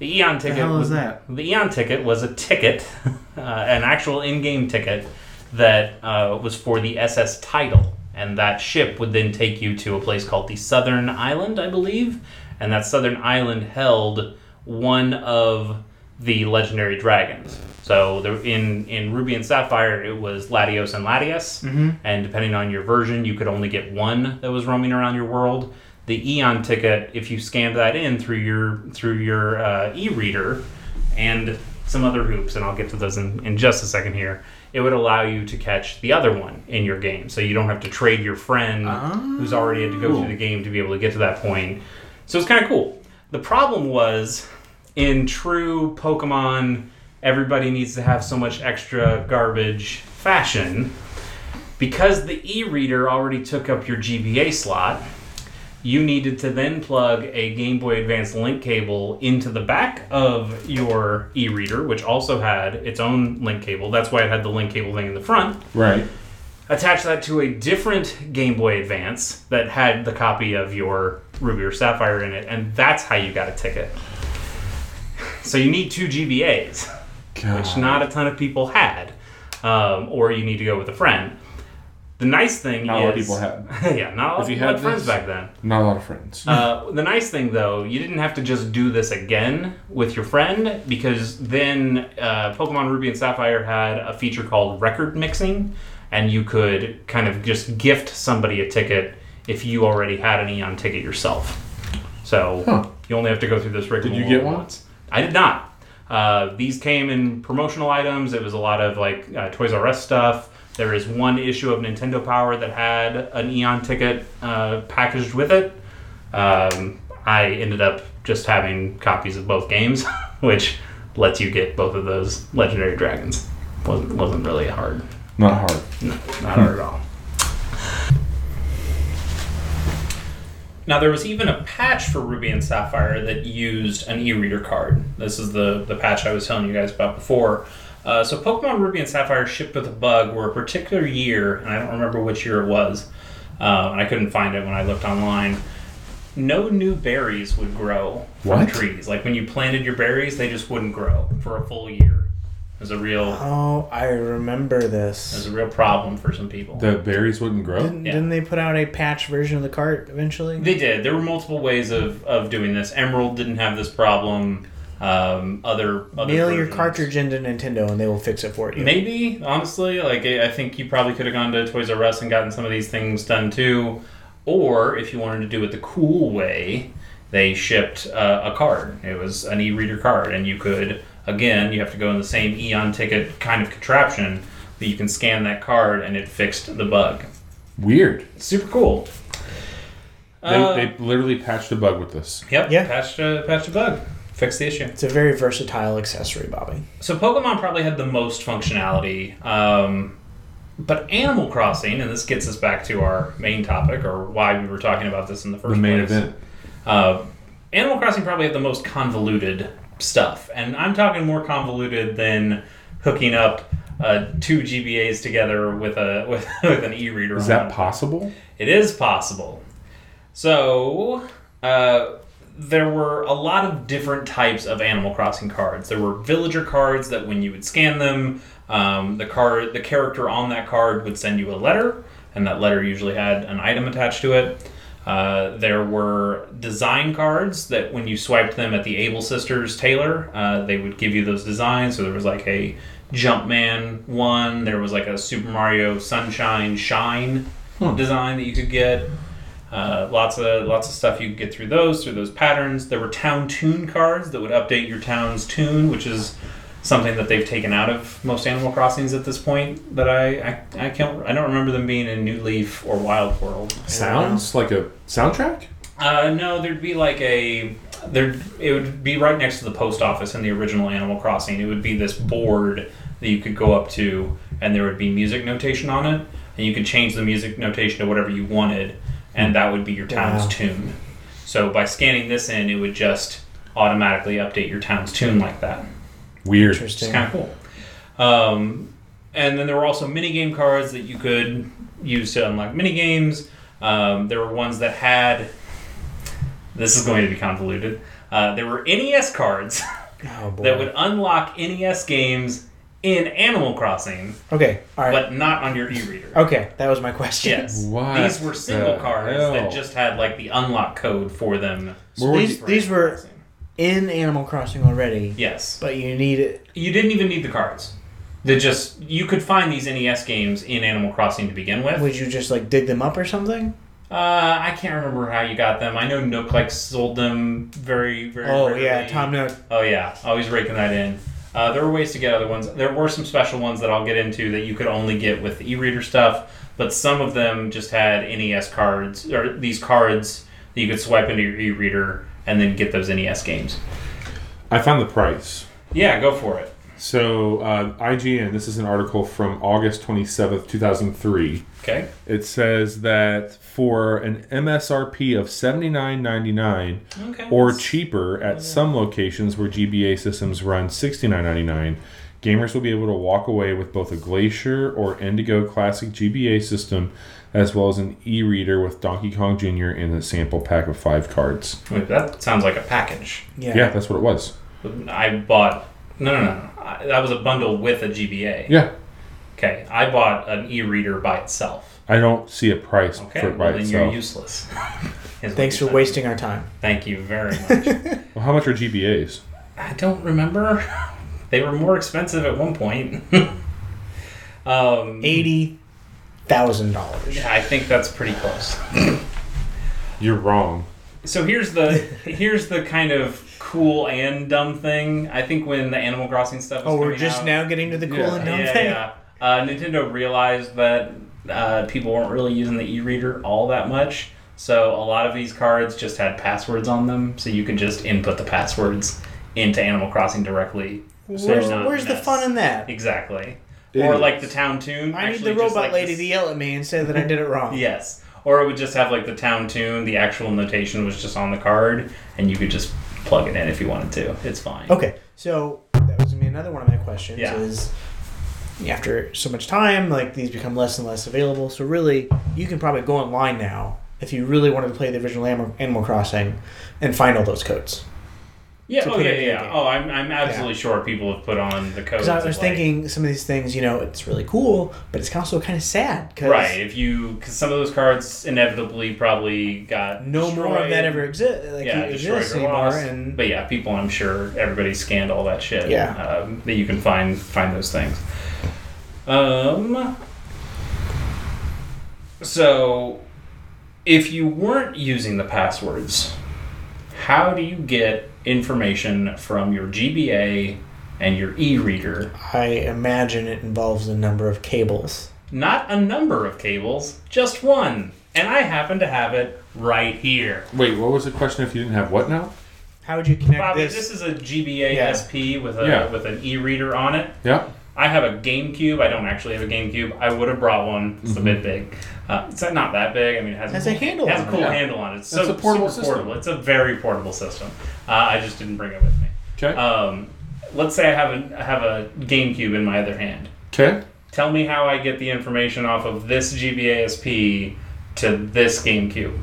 A: The Eon ticket.
C: hell
A: was,
C: is that?
A: The Eon ticket was a ticket, uh, an actual in-game ticket that uh, was for the SS Tidal, and that ship would then take you to a place called the Southern Island, I believe, and that Southern Island held one of the legendary dragons. So there, in in Ruby and Sapphire, it was Latios and Latias, and depending on your version, you could only get one that was roaming around your world. The Eon ticket, if you scanned that in through your through your uh, e-reader, and some other hoops, and I'll get to those in, in just a second here. It would allow you to catch the other one in your game, so you don't have to trade your friend who's already had to go through the game to be able to get to that point. So it's kind of cool. The problem was in true Pokemon, everybody needs to have so much extra garbage fashion. Because the e reader already took up your GBA slot, you needed to then plug a Game Boy Advance link cable into the back of your e reader, which also had its own link cable. That's why it had the link cable thing in the front
B: Right.
A: attach that to a different Game Boy Advance that had the copy of your Ruby or Sapphire in it, and that's how you got a ticket. So you need two GBAs, which not a ton of people had, um, or you need to go with a friend. The nice thing
B: Not a lot of people had.
A: yeah, not a lot
B: If you
A: of
B: had
A: friends
B: this-
A: back then.
B: Not a lot of friends.
A: Uh, the nice thing, though, you didn't have to just do this again with your friend because then uh, Pokemon Ruby and Sapphire had a feature called record mixing, and you could kind of just gift somebody a ticket if you already had an Eon ticket yourself. So
B: Huh.
A: you only have to go through this rigmarole Did
B: you get one?
A: once. I did not. Uh, these came in promotional items. It was a lot of like uh, Toys R Us stuff. There is one issue of Nintendo Power that had an Eon ticket uh, packaged with it. Um, I ended up just having copies of both games, which lets you get both of those legendary dragons. wasn't wasn't really hard.
B: Not hard.
A: Not hard at all. Now there was even a patch for Ruby and Sapphire that used an e-reader card. This is the the patch I was telling you guys about before. Uh, so Pokemon Ruby and Sapphire shipped with a bug where a particular year, and I don't remember which year it was, uh, and I couldn't find it when I looked online. No new berries would grow from
B: What?
A: trees. Like when you planted your berries, they just wouldn't grow for a full year. It was a real,
C: Oh, I remember this.
A: was a real problem for some people.
B: The berries wouldn't grow.
C: Didn't,
A: Yeah.
C: didn't they put out a patch version of the cart eventually?
A: They did. There were multiple ways of, of doing this. Emerald didn't have this problem. Um, other, other
C: Mail your cartridge into Nintendo and they will fix it for you.
A: Maybe honestly, like I I think you probably could have gone to Toys R Us and gotten some of these things done too. Or if you wanted to do it the cool way, they shipped uh, a card. It was an e-reader card, and you could again, you have to go in the same Eon ticket kind of contraption, that you can scan that card and it fixed the bug.
B: Weird.
A: Super cool.
B: They,
A: Uh,
B: they literally patched a bug with this.
A: Yep.
C: Yeah.
A: Patched a, patched a bug. Fixed the issue.
C: It's a very versatile accessory, Bobby.
A: So Pokemon probably had the most functionality, um, but Animal Crossing, and this gets us back to our main topic or why we were talking about this in the first
B: The main
A: place.
B: event.
A: Uh, Animal Crossing probably had the most convoluted stuff, and I'm talking more convoluted than hooking up uh, two GBAs together with a with, with an e-reader.
B: Is that
A: it.
B: possible?
A: It is possible. So, uh, there were a lot of different types of Animal Crossing cards. There were villager cards that, when you would scan them, um, the card, the character on that card would send you a letter, and that letter usually had an item attached to it. Uh, there were design cards that, when you swiped them at the Able Sisters tailor, uh, they would give you those designs. So there was like a Jumpman one. There was like a Super Mario Sunshine Shine design that you could get. Uh, lots of lots of stuff you could get through those through those patterns. There were town tune cards that would update your town's tune, which is something that they've taken out of most Animal Crossings at this point. That I I, I can't I don't remember them being in New Leaf or Wild World.
B: Sounds like a soundtrack?
A: Uh, no, there'd be like a there. It would be right next to the post office in the original Animal Crossing. It would be this board that you could go up to, and there would be music notation on it, and you could change the music notation to whatever you wanted, and that would be your town's
C: Wow.
A: tune. So by scanning this in, it would just automatically update your town's tune like that.
B: Weird.
A: It's kind of cool. Um, and then there were also mini game cards that you could use to unlock mini games. Um, there were ones that had This is going to be convoluted. Uh, there were NES cards
C: Oh
A: that would unlock NES games in Animal Crossing,
C: okay. All right.
A: but not on your e-reader.
C: okay, that was my question.
A: Yes.
B: What
A: These were single
B: the
A: cards
B: hell?
A: that just had like the unlock code for them.
B: Where would
C: These these were
A: Crossing.
C: In Animal Crossing already.
A: Yes.
C: But you need it.
A: You didn't even need the cards. They just you could find these NES games in Animal Crossing to begin with.
C: Would you just like dig them up or something?
A: Uh, I can't remember how you got them. I know Nook like sold them very very.
C: Oh
A: rarely.
C: yeah, Tom Nook.
A: Oh yeah, always raking that in. Uh, there were ways to get other ones. There were some special ones that I'll get into that you could only get with the e-reader stuff, but some of them just had NES cards or these cards that you could swipe into your e-reader and then get those NES games.
B: I found the price.
A: Yeah, go for it.
B: So uh, IGN, this is an article from August 27th, 2003.
A: Okay.
B: It says that for an MSRP of $79.99
A: Okay.
B: or cheaper at some locations where GBA systems run $69.99, gamers will be able to walk away with both a Glacier or Indigo Classic GBA system as well as an e-reader with Donkey Kong Jr. in a sample pack of five cards.
A: Wait, that sounds like a package.
C: Yeah.
B: Yeah, that's what it was.
A: I bought. No, no, no. I, that was a bundle with a GBA.
B: Yeah.
A: Okay. I bought an e-reader by itself.
B: I don't see a price
A: Okay.
B: for it by
A: well, then
B: itself.
A: you're useless.
C: Thanks for
A: saying.
C: wasting our time.
A: Thank you very much.
B: Well, how much are GBAs?
A: I don't remember. They were more expensive at one point. um,
C: Eighty thousand dollars.
A: Yeah, I think that's pretty close.
B: You're wrong.
A: So here's the here's the kind of cool and dumb thing. I think when the Animal Crossing stuff. Was
C: Oh, we're just
A: out,
C: now getting to the cool
B: Yeah.
C: and dumb
A: yeah,
C: thing.
A: yeah. Uh, Nintendo realized that uh, people weren't really using the e-reader all that much, so a lot of these cards just had passwords on them, so you could just input the passwords into Animal Crossing directly.
C: Where's, where's the fun in that?
A: Exactly.
B: It
A: or
B: is.
A: like the town tune.
C: I need the robot
A: like
C: lady
A: this-
C: to yell at me and say that I did it wrong.
A: Yes. Or it would just have like the town tune, the actual notation was just on the card, and you could just plug it in if you wanted to. It's fine.
C: Okay, so that was gonna be another one of my questions.
A: Yeah.
C: Is after so much time, like these become less and less available. So really, you can probably go online now if you really wanted to play the original Animal, Animal Crossing and find all those codes.
A: Yeah, oh yeah, yeah. Oh, I'm, I'm absolutely sure people have put on the codes.
C: Because I was
A: like-
C: thinking some of these things, you know, it's really cool, but it's also kind of sad. Cause
A: Right, if you, because some of those cards inevitably probably got
C: No more of that ever exists. Like,
A: yeah, destroyed
C: exists
A: or
C: anymore.
A: lost.
C: And
A: But yeah, people, I'm sure everybody scanned all that shit.
C: Yeah.
A: um, that you can find find those things. Um. So, if you weren't using the passwords, how do you get information from your GBA and your e-reader?
C: I imagine it involves a number of cables.
A: Not a number of cables, just one. And I happen to have it right here.
B: Wait, what was the question if you didn't have what now?
C: How would you connect
A: Bobby,
C: this?
A: this, is a GBA
C: Yeah.
A: SP with a
B: Yeah.
A: with an e-reader on it.
B: Yeah.
A: I have a GameCube. I don't actually have a GameCube. I would have brought one. It's a mm-hmm. bit big. Uh, it's not that big. I mean, it has,
C: Has
A: a,
C: a handle
A: It has a
C: on it.
A: cool
B: Yeah.
A: handle on it. It's
B: It's
A: so
B: a portable
A: super
B: system.
A: portable. It's a very portable system. Uh, I just didn't bring it with me.
B: Okay.
A: Um, let's say I have a I have a GameCube in my other hand.
B: Okay.
A: Tell me how I get the information off of this GBASP to this GameCube.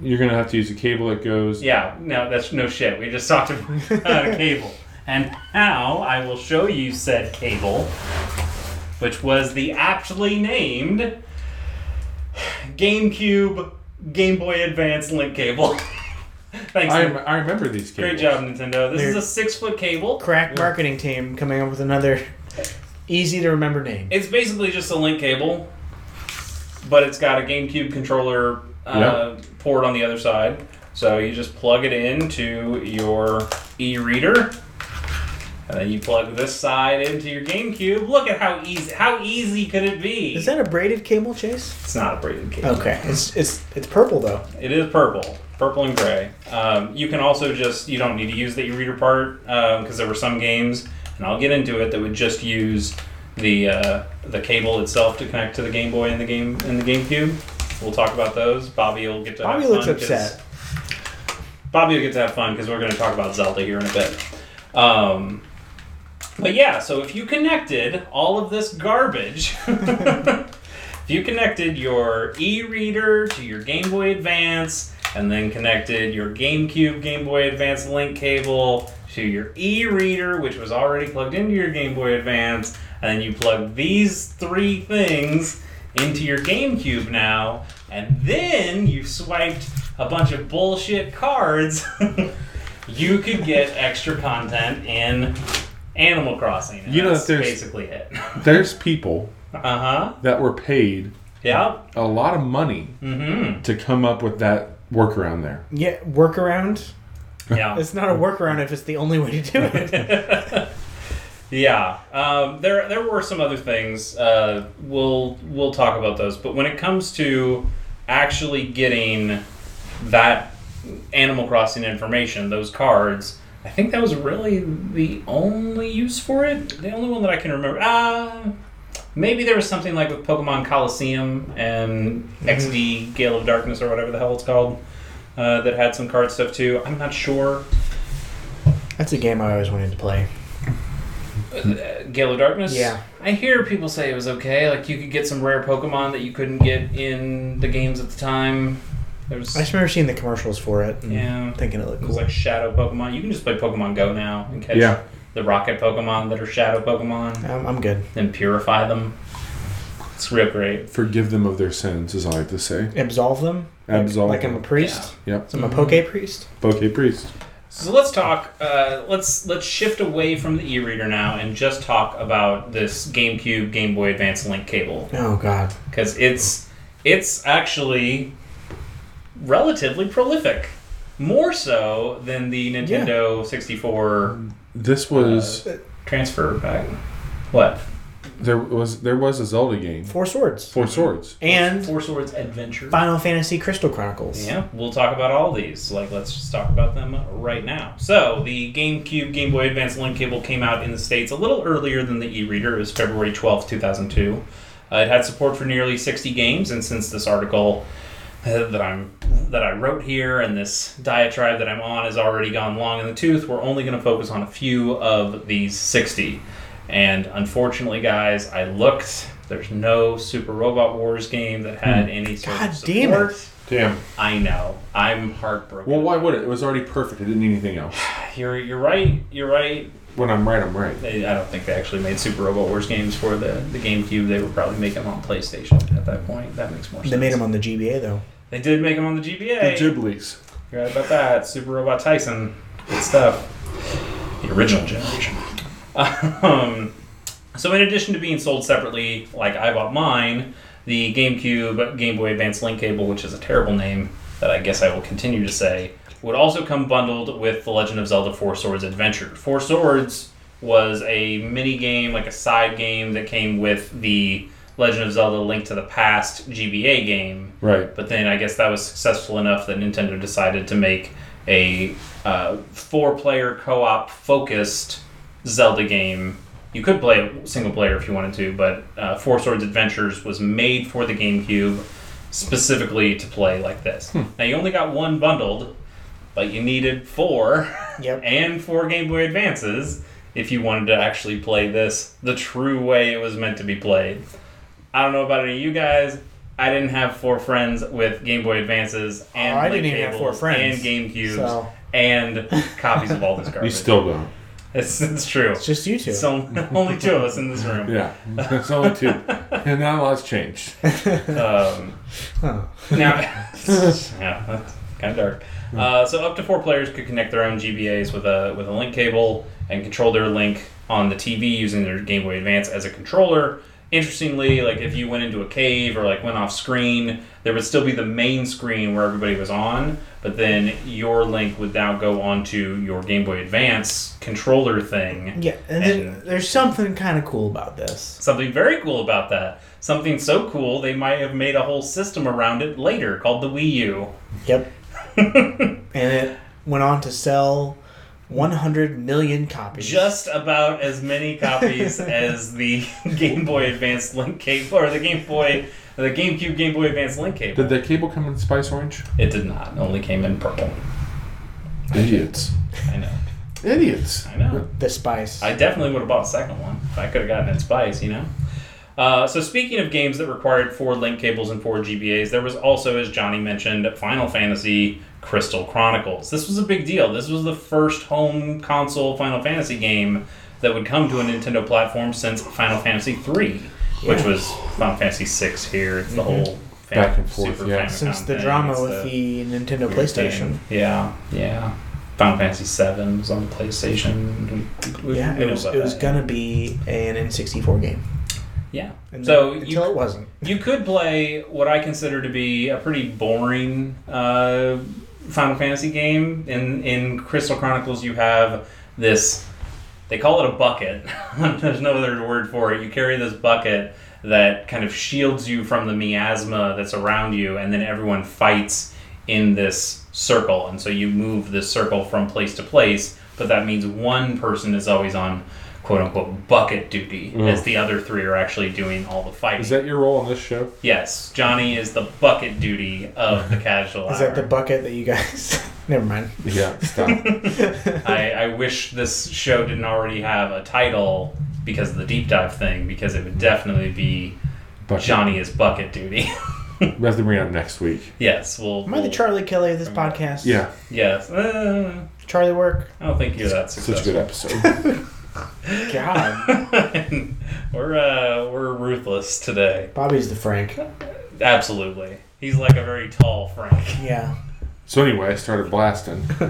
B: You're gonna have to use a cable that goes.
A: Yeah, no, that's no shit. We just talked about a cable. And now I will show you said cable, which was the aptly named GameCube Game Boy Advance link cable. Thanks.
B: I,
A: Nick.
B: I remember these cables.
A: Great job, Nintendo. This is
C: They're-
A: a six foot cable.
C: crack marketing team coming up with another easy to remember name.
A: It's basically just a link cable, but it's got a GameCube controller uh, port on the other side. So you just plug it into your e-reader, and then you plug this side into your GameCube. Look at how easy. How easy could it be?
C: Is that a braided cable, Chase?
A: It's not a braided cable.
C: Okay, it's it's it's purple though.
A: It is purple, purple and gray. Um, you can also just you don't need to use the e-reader part because there were some games, and I'll get into it that would just use the uh, the cable itself to connect to the Game Boy and the game and the GameCube. We'll talk about those. Bobby will get to.
C: Bobby
A: have
C: looks upset.
A: Bobby will get to have fun because we're going to talk about Zelda here in a bit. Um, but yeah, so if you connected all of this garbage if you connected your e-reader to your Game Boy Advance and then connected your GameCube Game Boy Advance link cable to your e-reader, which was already plugged into your Game Boy Advance, and then you plug these three things into your GameCube now, and then you swiped a bunch of bullshit cards, you could get extra content in Animal Crossing.
B: You know
A: that's
B: that there's-
A: basically it.
B: There's people
A: Uh huh.
B: that were paid
A: Yeah.
B: a lot of money
A: Mm
B: to come up with that workaround there.
C: Yeah, workaround.
A: Yeah.
C: It's not a workaround if it's the only way to do it.
A: yeah. Um, there there were some other things. Uh, we'll we'll talk about those. But when it comes to actually getting that Animal Crossing information, those cards. I think that was really the only use for it. The only one that I can remember. Uh, maybe there was something like with Pokemon Colosseum and XD Gale of Darkness or whatever the hell it's called uh, that had some card stuff too. I'm not sure.
C: That's a game I always wanted to play.
A: Uh, Gale of Darkness.
C: Yeah.
A: I hear people say it was okay. Like you could get some rare Pokemon that you couldn't get in the games at the time. There was
C: I just remember seeing the commercials for it and
A: yeah.
C: thinking it looked
A: It was
C: cool.
A: like Shadow Pokemon. You can just play Pokemon Go now and catch
B: Yeah.
A: the Rocket Pokemon that are Shadow Pokemon
C: I'm, I'm good.
A: and purify them. It's real great.
B: Forgive them of their sins, is all I have to say.
C: Absolve them. Like-
B: Absolve
C: Like, I'm a
B: them.
C: priest.
B: Yep.
C: So I'm a
A: Mhm.
C: poke priest.
B: Bokeh Priest.
A: So let's talk. Uh, let's let's shift away from the e-reader now and just talk about this GameCube Game Boy Advance link cable
C: Oh God.
A: because it's it's actually relatively prolific, more so than the Nintendo 64
B: This was
A: transfer pack. What?
B: there was there was a Zelda game.
C: Four swords.
B: Four Swords.
C: And
A: Four Swords Adventure.
C: Final Fantasy Crystal Chronicles.
A: Yeah, we'll talk about all these. Like, let's just talk about them right now. So, the GameCube Game Boy Advance link cable came out in the States a little earlier than the e reader. It was February 12th, 2002. Uh, it had support for nearly 60 games, and since this article uh, that I'm that I wrote here and this diatribe that I'm on has already gone long in the tooth, we're only going to focus on a few of these 60. And unfortunately, guys, I looked. There's no Super Robot Wars game that had hmm. any sort
C: God
A: of
C: damn it.
A: support.
B: Damn.
A: I know. I'm heartbroken.
B: Well, why would it? It was already perfect. It didn't need anything else.
A: You're you're right. You're right.
B: When I'm right, I'm right.
A: They, I don't think they actually made Super Robot Wars games for the, the GameCube. They were probably making them on PlayStation at that point. That makes more sense.
C: They made them on the GBA though.
A: They did make them on the GBA.
B: The
A: GBA.
B: Ghiblies.
A: You're right about that. Super Robot Tyson. Good stuff. The original generation. Um, so, in addition to being sold separately, like I bought mine, the GameCube Game Boy Advance Link Cable, which is a terrible name that I guess I will continue to say, would also come bundled with The Legend of Zelda Four Swords Adventure. Four Swords was a mini game, like a side game that came with the Legend of Zelda Link to the Past GBA game.
B: Right.
A: But then I guess that was successful enough that Nintendo decided to make a uh, four-player co-op focused Zelda game. You could play it single player if you wanted to, but uh, Four Swords Adventures was made for the GameCube specifically to play like this. Now you only got one bundled, but you needed four
C: Yep.
A: and four Game Boy Advances if you wanted to actually play this the true way it was meant to be played. I don't know about any of you guys. I didn't have four friends with Game Boy Advances and
C: Oh, I didn't even have four friends,
A: and GameCubes
C: so-
A: and copies of all this garbage.
B: You still don't.
A: it's, it's true.
C: It's just you two.
A: It's only, only two of us in this room.
B: Yeah. It's only two. And not a lot's changed.
A: Um,
C: Huh.
A: Now, yeah, that's kind of dark. Uh, so up to four players could connect their own GBAs with a with a link cable and control their link on the TV using their Game Boy Advance as a controller. Interestingly, like if you went into a cave or like went off screen, there would still be the main screen where everybody was on, but then your link would now go onto your Game Boy Advance controller thing.
C: Yeah, and then there's something kind of cool about this.
A: Something very cool about that. Something so cool they might have made a whole system around it later called the Wii U.
C: Yep. and it went on to sell 100 million copies.
A: just about as many copies as the Game Boy Advance link cable or the Game Boy the GameCube Game Boy Advance link cable.
B: Did that cable come in Spice Orange?
A: It did not. It only came in purple.
B: Idiots.
A: I know.
B: Idiots.
A: I know.
C: the spice.
A: I definitely would have bought a second one if I could have gotten it in Spice, you know. Uh, so speaking of games that required four link cables and four GBAs, there was also, as Johnny mentioned, Final Fantasy Crystal Chronicles. This was a big deal. This was the first home console Final Fantasy game that would come to a Nintendo platform since Final Fantasy III, which
C: Yeah.
A: was Final Fantasy VI here. It's the whole
B: Back and forth,
A: Super
B: yeah.
A: Famicom
C: Since the
A: thing.
C: drama
A: It's
C: with the Nintendo PlayStation.
A: thing. Yeah, yeah. Final Fantasy VII was on the PlayStation. We-
C: Yeah,
A: we
C: it was, it was gonna be an N64 game.
A: Yeah.
C: And
A: So
C: then-
A: you-
C: until it wasn't.
A: You could play what I consider to be a pretty boring uh, Final Fantasy game. In in Crystal Chronicles, you have this. They call it a bucket. There's no other word for it. You carry this bucket that kind of shields you from the miasma that's around you, and then everyone fights in this circle. And so you move this circle from place to place, but that means one person is always on quote unquote bucket duty, as the other three are actually doing all the fighting.
B: Is that your role on this show?
A: Yes, Johnny is the bucket duty of the casual
C: Is
A: hour.
C: that the bucket that you guys? Never mind.
B: Yeah, stop.
A: I, I wish this show didn't already have a title because of the deep dive thing, because it would definitely be
B: But
A: Johnny is bucket duty.
B: we have to bring it up next week.
A: yes, we'll.
C: Am I the Charlie Kelly of this podcast?
B: Yeah,
A: Yes. Uh,
C: Charlie work.
A: I don't think you're that
B: such a good episode.
C: God.
A: we're uh, we're ruthless today.
C: Bobby's the Frank.
A: Absolutely. He's like a very tall Frank.
C: Yeah.
B: so anyway, I started blasting.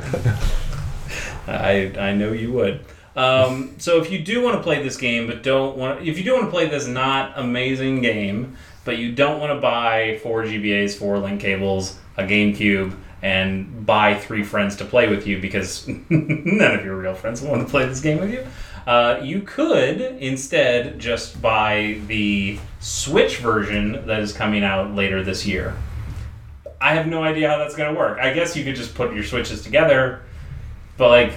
A: I I know you would. Um, so if you do want to play this game, but don't want, to, if you do want to play this not amazing game, but you don't want to buy four GBAs, four link cables, a GameCube, and buy three friends to play with you because none of your real friends want to play this game with you. Uh, you could instead just buy the Switch version that is coming out later this year. I have no idea how that's going to work. I guess you could just put your Switches together, but like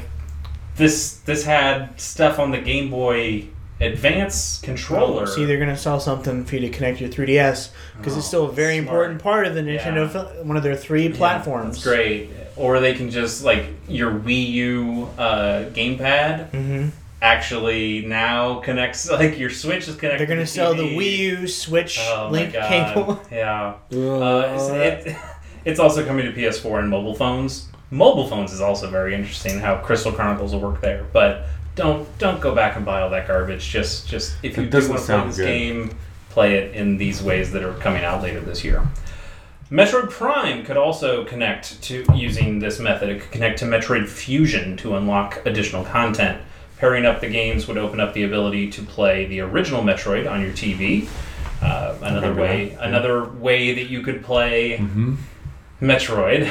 A: this this had stuff on the Game Boy Advance controller.
C: See, they're gonna sell something for you to connect your 3DS because it's still a very
A: smart.
C: important part of the Nintendo,
A: Yeah.
C: one of their three platforms.
A: That's great. Or they can just like your Wii U uh, gamepad
C: hmm
A: actually now connects like your Switch is connected.
C: They're gonna
A: to
C: sell the Wii U Switch
A: Oh
C: link cable.
A: Yeah. Uh, it's, it, it's also coming to PS4 and mobile phones. Mobile phones is also very interesting how Crystal Chronicles will work there, but don't don't go back and buy all that garbage. Just just if you do want to play this
B: good.
A: game, play it in these ways that are coming out later this year. Metroid Prime could also connect to using this method. It could connect to Metroid Fusion to unlock additional content. Pairing up the games would open up the ability to play the original Metroid on your TV. Uh, another way,
B: that,
A: another way that you could play
B: hmm
A: Metroid,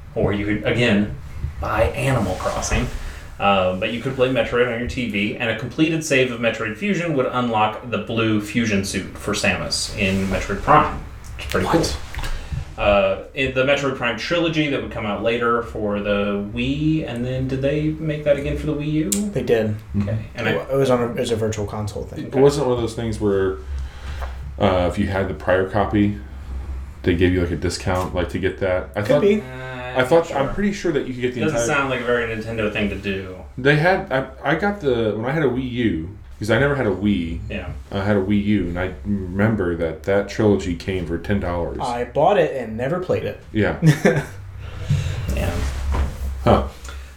A: or you could again buy Animal Crossing. Uh, but you could play Metroid on your TV, and a completed save of Metroid Fusion would unlock the blue fusion suit for Samus in Metroid Prime. It's pretty cool. Uh, in the Metroid Prime trilogy that would come out later for the Wii, and then did they make that again for the Wii U?
C: They did.
A: Okay, and I,
C: it was on a, it was a virtual console thing.
B: It wasn't one of those things where uh, if you had the prior copy, they gave you like a discount, like to get that. I
C: Could
B: thought.
C: be.
B: I thought. I'm pretty sure that you could get the
A: Doesn't
B: entire.
A: sound like a very Nintendo thing to do.
B: They had. I, I got the when I had a Wii U because I never had a Wii.
A: Yeah.
B: I had a Wii U, and I remember that that trilogy came for ten dollars.
C: I bought it and never played it.
B: yeah.
A: Yeah.
B: Huh.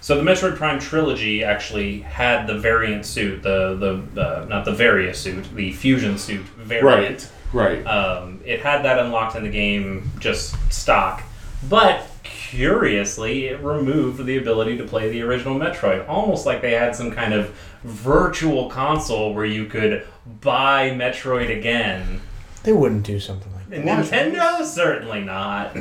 A: So the Metroid Prime trilogy actually had the variant suit, the the uh, not the Varia suit, the fusion suit variant.
B: Right.
A: Um, it had that unlocked in the game, just stock. But curiously, it removed the ability to play the original Metroid, almost like they had some kind of virtual console where you could buy Metroid again.
C: They wouldn't do something like that.
A: Nintendo certainly not.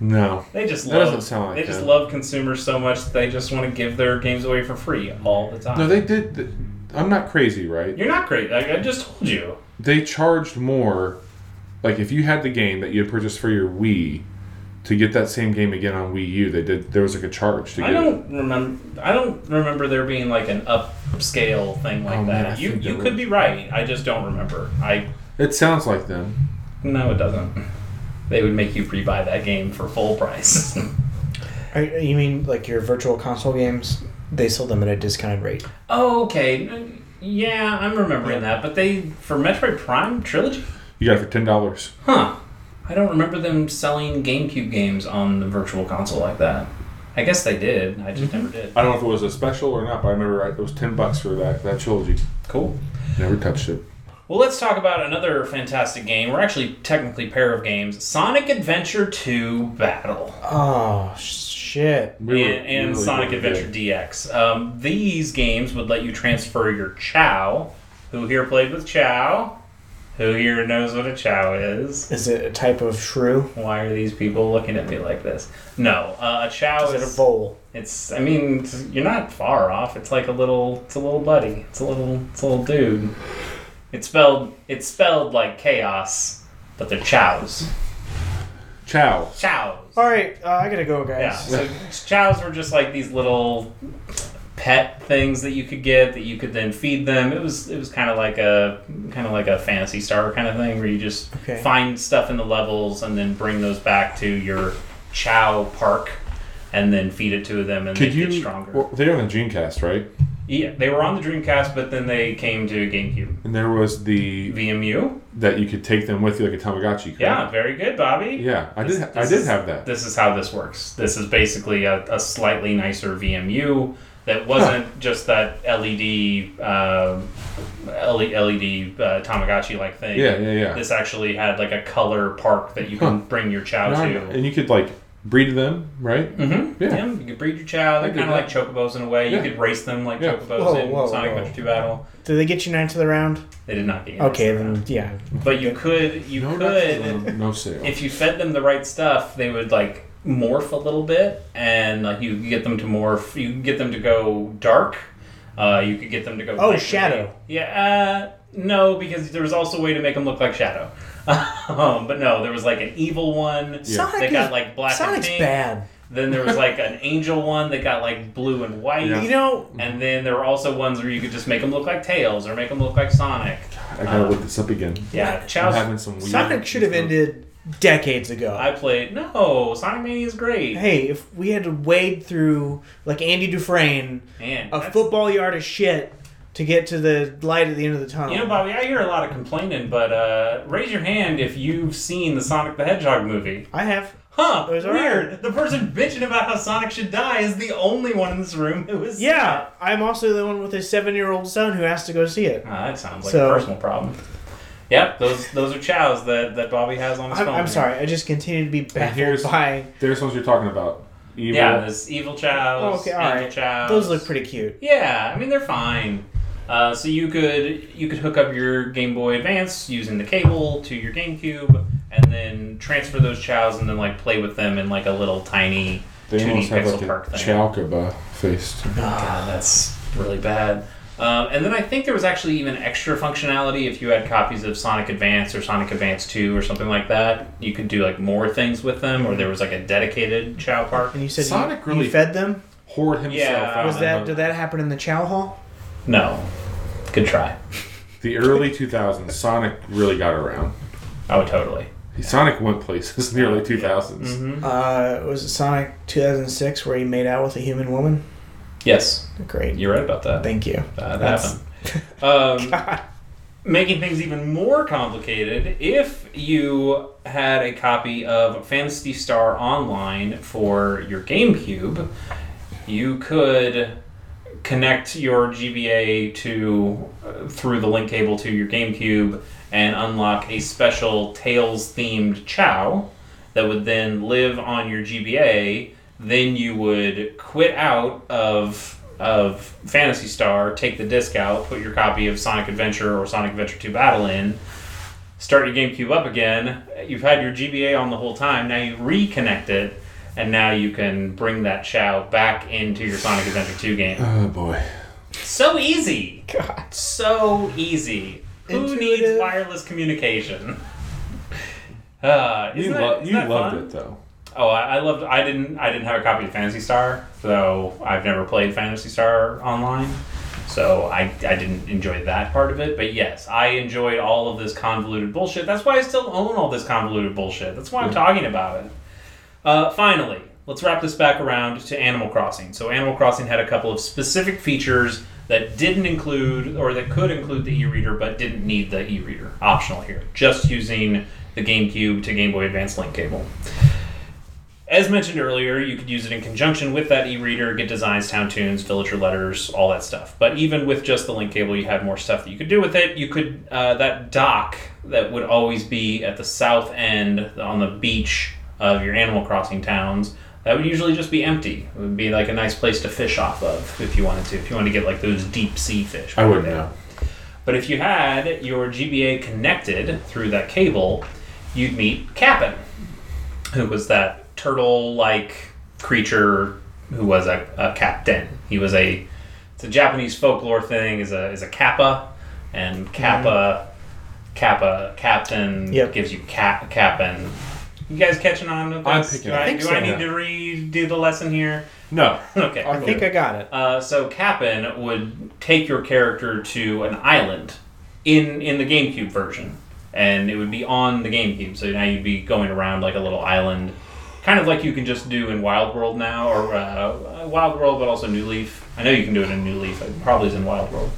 B: No.
A: They just
B: That
A: love.
B: doesn't sound like
A: they just
B: them.
A: love consumers so much that they just want to give their games away for free all the time.
B: No, they did. th- I'm not crazy, right?
A: You're not crazy. I, I just told you.
B: They charged more. Like if you had the game that you had purchased for your Wii, to get that same game again on Wii U, they did. There was like a charge to get
A: I don't remember. I don't remember there being like an upscale thing like
B: Oh,
A: that.
B: I
A: you you could
B: was.
A: be right. I just don't remember. I
B: it. It sounds like them.
A: no, it doesn't. They would make you pre-buy that game for full price.
C: Are, you mean like your virtual console games? They sold them at a discounted rate.
A: oh, okay. Yeah, I'm remembering that. But they for Metroid Prime trilogy,
B: You got it for ten dollars.
A: huh? I don't remember them selling GameCube games on the Virtual Console like that. I guess they did. I just never did.
B: I don't know if it was a special or not, but I remember it was ten bucks for that that trilogy.
A: Cool.
B: Never touched it.
A: Well, let's talk about another fantastic game. We're actually technically pair of games: Sonic Adventure 2 Battle.
C: Oh shit!
A: and,
B: We were-
A: and
B: really
A: Sonic Adventure
B: good.
A: DX. Um, these games would let you transfer your Chao. Who here played with Chao? Who here knows what a Chao is?
C: Is it a type of shrew?
A: Why are these people looking at me like this? No, uh, a Chao
C: Is it a
A: is.
C: vole?
A: It's. I mean, it's- you're not far off. It's like a little. It's a little buddy. It's a little. It's a little dude. It's spelled. It's spelled like chaos, but they're Chows.
B: Chao.
A: Chows.
C: All right, uh, I gotta go,
A: Yeah,
C: guys.
A: so chows were just like these little pet things that you could get that you could then feed them. It was it was kind of like a kind of like a Phantasy Star kind of thing where you just
C: Okay.
A: find stuff in the levels and then bring those back to your chao park and then feed it to them and
B: Could
A: they
B: you?
A: get stronger.
B: Well, they're on the Dreamcast, right?
A: yeah, they were on the Dreamcast, but then they came to GameCube.
B: And there was the
A: VMU.
B: that you could take them with you like a Tamagotchi. correct?
A: Yeah, very good, Bobby.
B: Yeah, I
A: This-
B: did. I did
A: is-
B: have that.
A: This is how this works. This is basically a, a slightly nicer VMU that wasn't just that LED uh, LED, LED uh, Tamagotchi like thing.
B: Yeah, yeah, yeah.
A: This actually had like a color park that you can
B: Huh.
A: bring your chao
B: No,
A: to.
B: and you could like breed them, right?
A: Mm-hmm.
B: Yeah.
A: Yeah. you could breed your
B: chao.
A: They're kind of like
B: that.
A: chocobos in a way.
B: Yeah.
A: You could race them like
B: Yeah.
A: chocobos
C: Whoa,
A: in
C: whoa,
A: Sonic
C: whoa.
A: Adventure 2 Battle.
C: Did they get you nine to the round?
A: They did not get
C: Okay, then
A: that.
C: yeah.
A: But you could, you
B: no,
A: could,
B: no, no sale.
A: if you fed them the right stuff, they would like morph a little bit, and like you get them to morph. You get them to go dark. Uh, you could get them to go.
C: Oh,
A: light
C: Shadow.
A: gray. Yeah. Uh, no, because there was also a way to make them look like Shadow. um, but no, there was like an evil one.
C: Sonic
A: They got
C: is-
A: like black
C: Sonic's
A: and pink.
C: bad.
A: Then there was like an angel one that got like blue and white.
B: Yeah.
C: You know,
A: And then there were also ones where you could just make them look like Tails or make them look like Sonic.
B: I gotta
A: uh,
B: look this up again.
A: Yeah,
B: I'm
A: Chao's
B: having some weird.
C: Sonic should have ended decades ago.
A: I played. No, Sonic Mania is great.
C: hey, if we had to wade through like Andy Dufresne,
A: Man,
C: a
A: that's-
C: football yard of shit to get to the light at the end of the tunnel.
A: You know, Bobby, I hear a lot of complaining, but uh, raise your hand if you've seen the Sonic the Hedgehog movie.
C: I have.
A: Huh?
C: It was
A: weird.
C: alright.
A: The person bitching about how Sonic should die is the only one in this room who is.
C: Yeah, I'm also the one with a seven-year-old son who has to go see it.
A: Ah, that sounds like
C: So-
A: a personal problem. Yep, those those are chows that, that Bobby has on his
C: I'm,
A: phone.
C: I'm
A: here.
C: sorry, I just continue to be baffled
B: here's-
C: by.
B: There's ones you're talking about. Evil.
A: Yeah, there's evil chows.
C: Oh, okay, all
A: angel
C: right.
A: chows.
C: Those look pretty cute.
A: Yeah, I mean they're fine. Uh, so you could you could hook up your Game Boy Advance using the cable to your GameCube, and then transfer those chows, and then like play with them in like a little tiny
B: they
A: 2D
B: almost have
A: pixel
B: like a
A: park thing.
B: Chowkaba faced.
A: God, that's really bad. Um, and then I think there was actually even extra functionality if you had copies of Sonic Advance or Sonic Advance 2 or something like that. You could do like more things with them, or there was like a dedicated Chao Park.
C: And you said
B: Sonic
C: you,
B: really-
C: you fed them.
B: Hoard himself
A: Yeah.
B: out.
C: Was
B: in
C: that
B: the-
C: did that happen in the Chow Hall?
A: No. Good try.
B: the early 2000s? Sonic really got around.
A: Oh, totally.
B: Sonic went places in the early 2000s.
A: Mm-hmm.
C: Uh, was it Sonic 2006 where he made out with a human woman?
A: Yes,
C: Great.
A: you're right about that.
C: Thank you.
A: That
C: That's-
A: happened. Um, making things even more complicated, if you had a copy of Phantasy Star Online for your GameCube, you could connect your GBA to uh, through the link cable to your GameCube and unlock a special Tails themed Chao that would then live on your GBA. Then you would quit out of of Phantasy Star, take the disc out, put your copy of Sonic Adventure or Sonic Adventure 2 Battle in, start your GameCube up again. You've had your GBA on the whole time. Now you reconnect it, and now you can bring that Chao back into your Sonic Adventure 2 game.
B: Oh boy.
A: So easy.
C: God.
A: So easy. Who needs wireless communication? Uh,
B: You,
A: that-
B: lo- you loved
A: fun?
B: it though.
A: Oh, I, I loved. I didn't. I didn't have a copy of Phantasy Star, so I've never played Phantasy Star online. So I, I didn't enjoy that part of it. But yes, I enjoyed all of this convoluted bullshit. That's why I still own all this convoluted bullshit. That's why I'm talking about it. Uh, finally, let's wrap this back around to Animal Crossing. So Animal Crossing had a couple of specific features that didn't include or that could include the e-reader but didn't need the e-reader. Optional here. Just using the GameCube to Game Boy Advance link cable. As mentioned earlier, you could use it in conjunction with that e-reader, get designs, town tunes, villager letters, all that stuff. But even with just the link cable, you had more stuff that you could do with it. You could uh, that dock that would always be at the south end on the beach of your Animal Crossing towns. That would usually just be empty. It would be like a nice place to fish off of if you wanted to. If you wanted to get like those deep sea fish.
B: I wouldn't know.
A: But if you had your GBA connected through that cable, you'd meet Cap'n, who was that turtle-like creature who was a, a captain. He was a it's a Japanese folklore thing. is a is a kappa, and kappa kappa captain
C: Yep.
A: gives you cap cap'n. You guys catching on with
B: I'm
A: this?
B: picking
A: do
B: up.
A: I,
C: I think
A: do
C: so,
A: I need
B: yeah.
A: to redo the lesson here?
B: No.
A: Okay.
C: I think I got it.
A: Uh, so Cap'n would take your character to an island in in the GameCube version, and it would be on the GameCube. So now you'd be going around like a little island, kind of like you can just do in Wild World now, or uh, Wild World, but also New Leaf. I know you can do it in New Leaf. It probably is in Wild World.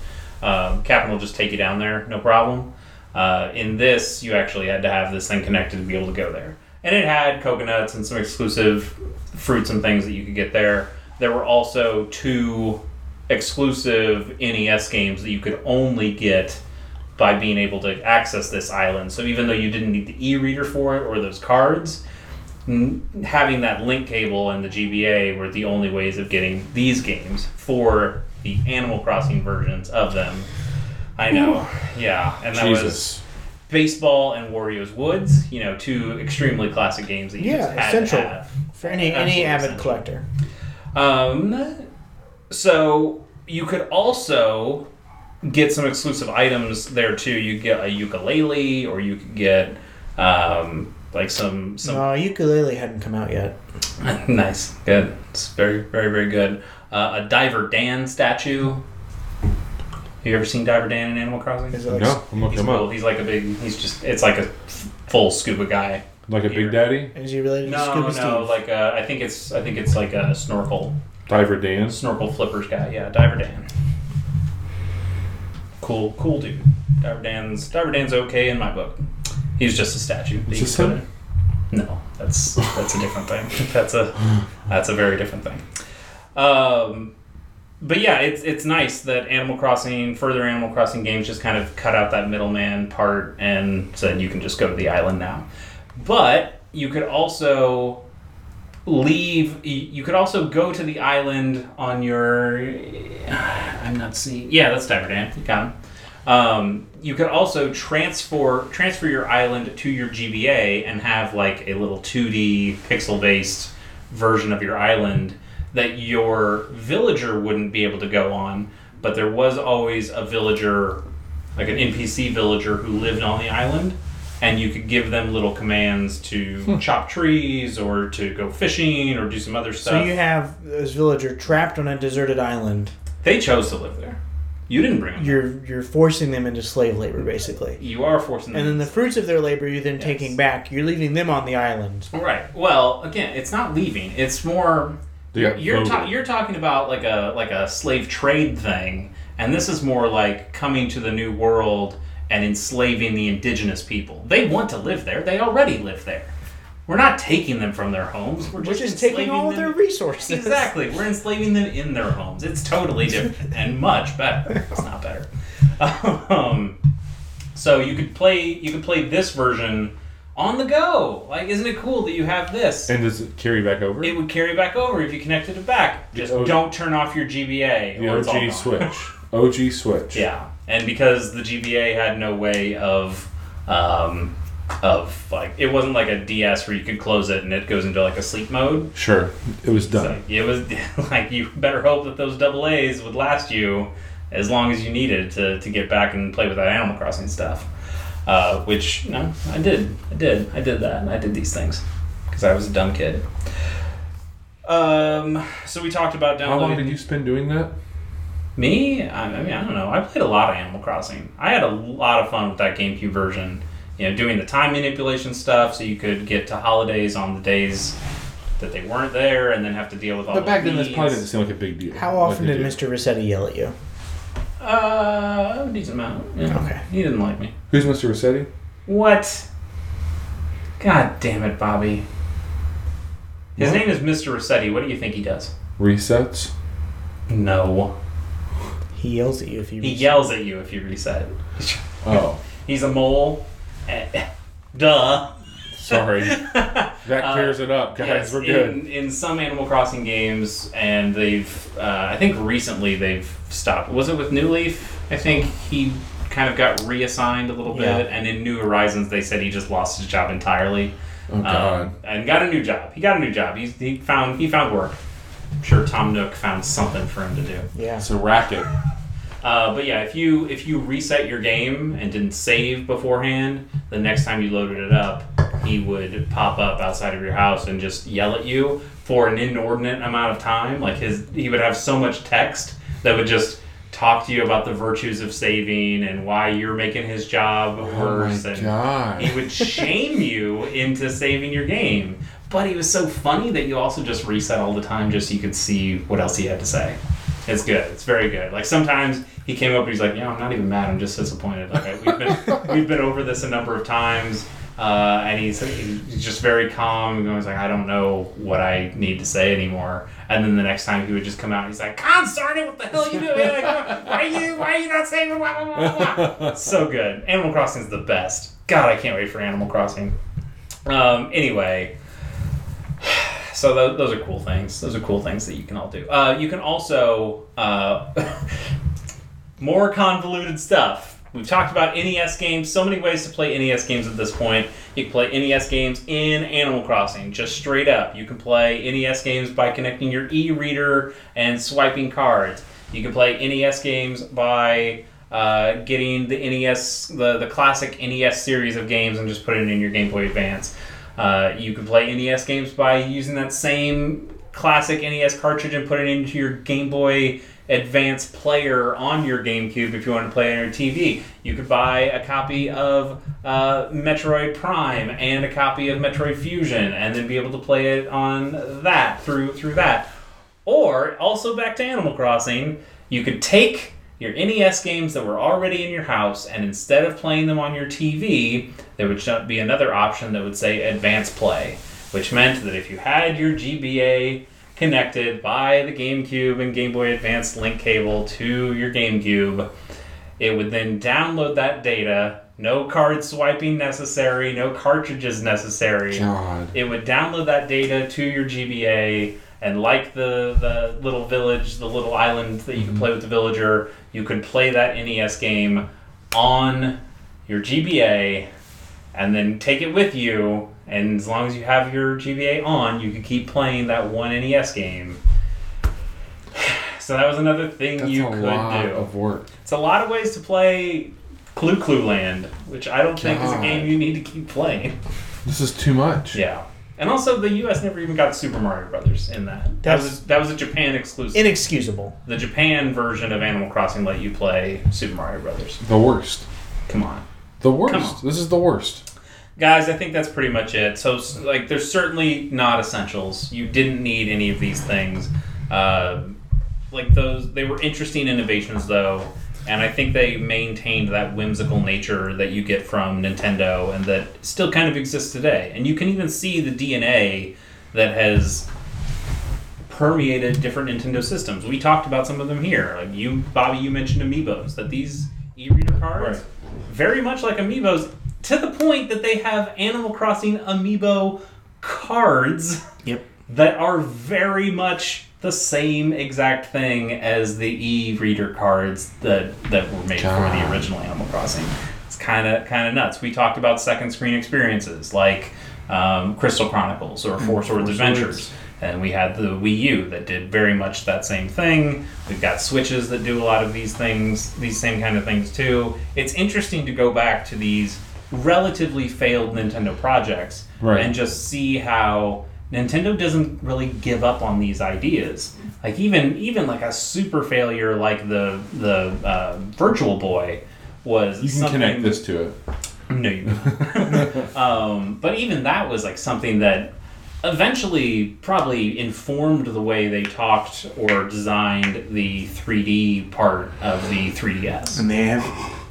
A: Um, Cap'n will just take you down there, no problem. Uh, in this, you actually had to have this thing connected to be able to go there. And it had coconuts and some exclusive fruits and things that you could get there. There were also two exclusive NES games that you could only get by being able to access this island. So even though you didn't need the e-reader for it or those cards, having that link cable and the GBA were the only ways of getting these games for the Animal Crossing versions of them. I know, yeah, and that was baseball and Wario's Woods. You know, two extremely classic games that you
C: Yeah,
A: just had
C: essential.
A: to have.
C: For any
A: Absolutely
C: any avid
A: essential.
C: collector.
A: Um, so you could also get some exclusive items there too. You get a ukulele, or you could get um, like some some
C: No, ukulele hadn't come out yet.
A: nice, good. It's very very very good. Uh, a Diver Dan statue. Have you ever seen Diver Dan in Animal Crossing?
C: Is it like
B: No, I'm looking
A: He's
B: him
A: cool.
B: up.
A: He's like a big. He's just. It's like a f- full scuba guy.
B: Like a
A: Here.
B: Big Daddy?
C: Is he related to
A: No,
C: Scuba
A: no,
C: Steve?
A: like uh, I think it's I think it's like a snorkel
B: Diver Dan?
A: snorkel flippers guy. Yeah, Diver Dan. Cool, cool dude. Diver Dan's Diver Dan's okay in my book. He's just a statue. that
B: Is this him?
A: No, that's that's a different thing. That's a that's a very different thing. Um, but yeah, it's it's nice that Animal Crossing, further Animal Crossing games, just kind of cut out that middleman part and said you can just go to the island now. But you could also leave. You could also go to the island on your. I'm not seeing. Yeah, that's Diver Dan. You got him. Um, you could also transfer transfer your island to your GBA and have like a little 2D pixel based version of your island that your villager wouldn't be able to go on, but there was always a villager, like an NPC villager who lived on the island, and you could give them little commands to chop trees or to go fishing or do some other stuff.
C: so you have this villager trapped on a deserted island.
A: they chose to live there. You didn't bring them.
C: You're you're forcing them into slave labor, basically.
A: You are forcing them.
C: And then the fruits of their labor you're then
A: Yes.
C: taking back. You're leaving them on the island.
A: Right. Well, again, it's not leaving. It's more
B: They
A: you're
B: got
A: ta- you're talking about like a like a slave trade thing, and this is more like coming to the new world and enslaving the indigenous people. They want to live there. They already live there. We're not taking them from their homes. We're just,
C: We're
A: just,
C: just taking all of their resources.
A: Exactly. We're enslaving them in their homes. It's totally different and much better. It's not better. Um, so you could play you could play this version on the go. Like, isn't it cool that you have this?
B: And does it carry back over?
A: it would carry back over if you connected it back. Just
B: The O-
A: don't turn off your GBA.
B: the
A: or it's all
B: OG. Switch. OG Switch.
A: Yeah, and because the GBA had no way of, um, of like it wasn't like a DS where you could close it and it goes into like a sleep mode.
B: Sure. It was
A: So
B: done.
A: it was like you better hope that those double A's would last you as long as you needed to, to get back and play with that Animal Crossing stuff. Uh, which no, I did, I did, I did that, and I did these things because I was a dumb kid. Um, so we talked about downloading.
B: How long did you spend doing that?
A: Me? I I mean, I don't know. I played a lot of Animal Crossing. I had a lot of fun with that GameCube version. You know, doing the time manipulation stuff so you could get to holidays on the days that they weren't there, and then have to deal with all. The.
B: But back
A: the
B: then, this probably
A: needs.
B: didn't seem like a big deal.
C: How
B: like
C: often
B: they
C: did
B: do.
C: Mr. Resetti yell at you?
A: Uh, a decent amount. Yeah.
C: Okay.
A: He didn't like me.
B: Who's Mr. Resetti?
A: What? God damn it, Bobby. His
B: What?
A: name is Mr. Resetti. What do you think he does?
B: Resets.
A: No.
C: He yells at you if you.
A: He yells at you if you reset.
B: Oh,
A: He's a mole. Eh, Duh.
B: sorry. that clears it up, guys.
A: Yes,
B: We're good.
A: In, in some Animal Crossing games, and they've, uh, I think recently they've stopped. Was it with New Leaf? I think he kind of got reassigned a little
C: Yeah.
A: bit, and in New Horizons, they said he just lost his job entirely.
B: oh God.
A: Um, and got a new job. He got a new job. He's, he found he found work. I'm sure Tom Nook found something for him to do.
C: Yeah.
B: it's a racket.
A: Uh, but yeah, if you if you reset your game and didn't save beforehand, the next time you loaded it up, he would pop up outside of your house and just yell at you for an inordinate amount of time. Like his he would have so much text that would just talk to you about the virtues of saving and why you're making his job
B: Oh
A: worse
B: my
A: and
B: God.
A: he would shame you into saving your game. But he was so funny that you also just reset all the time just so you could see what else he had to say. It's good. It's very good. Like sometimes he came up and he's like, "Yeah, I'm not even mad. I'm just disappointed. Like I- we've been we've been over this a number of times." Uh, and he's, he's just very calm. And he's like, I don't know what I need to say anymore. And then the next time he would just come out, and he's like, God, darn it, what the hell are you doing? Like, why are you, why are you not saying blah, blah, blah, blah, so good. Animal Crossing is the best. God, I can't wait for Animal Crossing. Um, anyway, so tho- those are cool things. Those are cool things that you can all do. Uh, you can also uh, more convoluted stuff. We've talked about NES games. So many ways to play NES games at this point. You can play NES games in Animal Crossing, just straight up. You can play NES games by connecting your e-reader and swiping cards. You can play NES games by uh, getting the NES, the, the classic NES series of games, and just putting it in your Game Boy Advance. Uh, you can play NES games by using that same classic NES cartridge and put it into your Game Boy Advance player on your GameCube if you want to play on your TV. You could buy a copy of uh, Metroid Prime and a copy of Metroid Fusion, and then be able to play it on that through through that. Or also back to Animal Crossing, you could take your NES games that were already in your house, and instead of playing them on your TV, there would be another option that would say Advanced Play, which meant that if you had your GBA connected by the GameCube and Game Boy Advance link cable to your GameCube, it would then download that data. No card swiping necessary, no cartridges necessary
B: God.
A: it would download that data to your GBA, and like the the little village, the little island that you can mm-hmm. play with the villager, you could play that NES game on your GBA, and then take it with you. And as long as you have your GBA on, you could keep playing that one NES game. So that was another thing
B: That's
A: you
B: a
A: could
B: lot
A: do.
B: of work.
A: It's a lot of ways to play Clu Clu Land, which I don't think is a game you need to keep playing.
B: This is too much.
A: Yeah. And also, the U.S. never even got Super Mario Brothers in that. That
C: That's-
A: was that was a Japan exclusive.
C: Inexcusable.
A: the Japan version of Animal Crossing let you play Super Mario Brothers.
B: The worst.
A: Come on,
B: The worst.
A: on.
B: This is the worst.
A: Guys. I think that's pretty much it. So, like, there's certainly not essentials. You didn't need any of these things. Uh, like those, they were interesting innovations, though. And I think they maintained that whimsical nature that you get from Nintendo and that still kind of exists today. And you can even see the DNA that has permeated different Nintendo systems. We talked about some of them here. Like you, Bobby, you mentioned amiibos. That these e-reader cards,
B: Right.
A: very much like amiibos, to the point that they have Animal Crossing amiibo cards
C: Yep.
A: that are very much the same exact thing as the e-reader cards that that were made for the original Animal Crossing. It's kind of kind of nuts. We talked about second screen experiences like um, Crystal Chronicles or Four Swords
B: Four
A: Adventures.
B: Swords.
A: And we had the Wii U that did very much that same thing. We've got Switches that do a lot of these things, these same kind of things too. It's interesting to go back to these relatively failed Nintendo projects
B: Right.
A: and just see how Nintendo doesn't really give up on these ideas. Like even even like a super failure like the the uh, Virtual Boy was
B: You can
A: something
B: connect this to it.
A: no, you don't. um, but even that was like something that eventually probably informed the way they talked or designed the 3D part of the 3DS.
C: And they have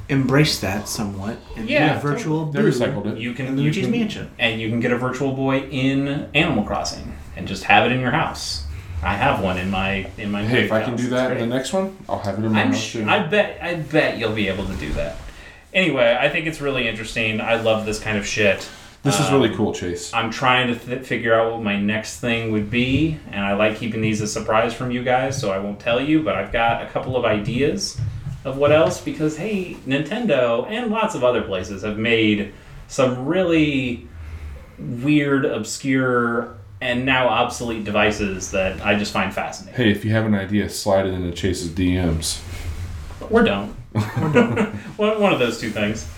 C: embraced that somewhat. And
A: Yeah,
C: a virtual
B: They recycled it.
A: You can
C: in
A: you
C: Luigi's Mansion.
A: and you can get a virtual boy in Animal Crossing and just have it in your house. I have one in my in my.
B: Hey, if I
A: house.
B: can do that in the next one, I'll have it in my
A: I'm
B: house
A: sh-
B: too.
A: I bet I bet you'll be able to do that. Anyway, I think it's really interesting. I love this kind of shit.
B: this is
A: Um,
B: really cool, Chase.
A: I'm trying to th- figure out what my next thing would be, and I like keeping these a surprise from you guys, so I won't tell you. But I've got a couple of ideas of what else because hey, Nintendo and lots of other places have made some really weird, obscure, and now obsolete devices that I just find fascinating.
B: Hey, if you have an idea, slide it into Chase's DMs.
A: Or don't. Or don't. one, of those two things.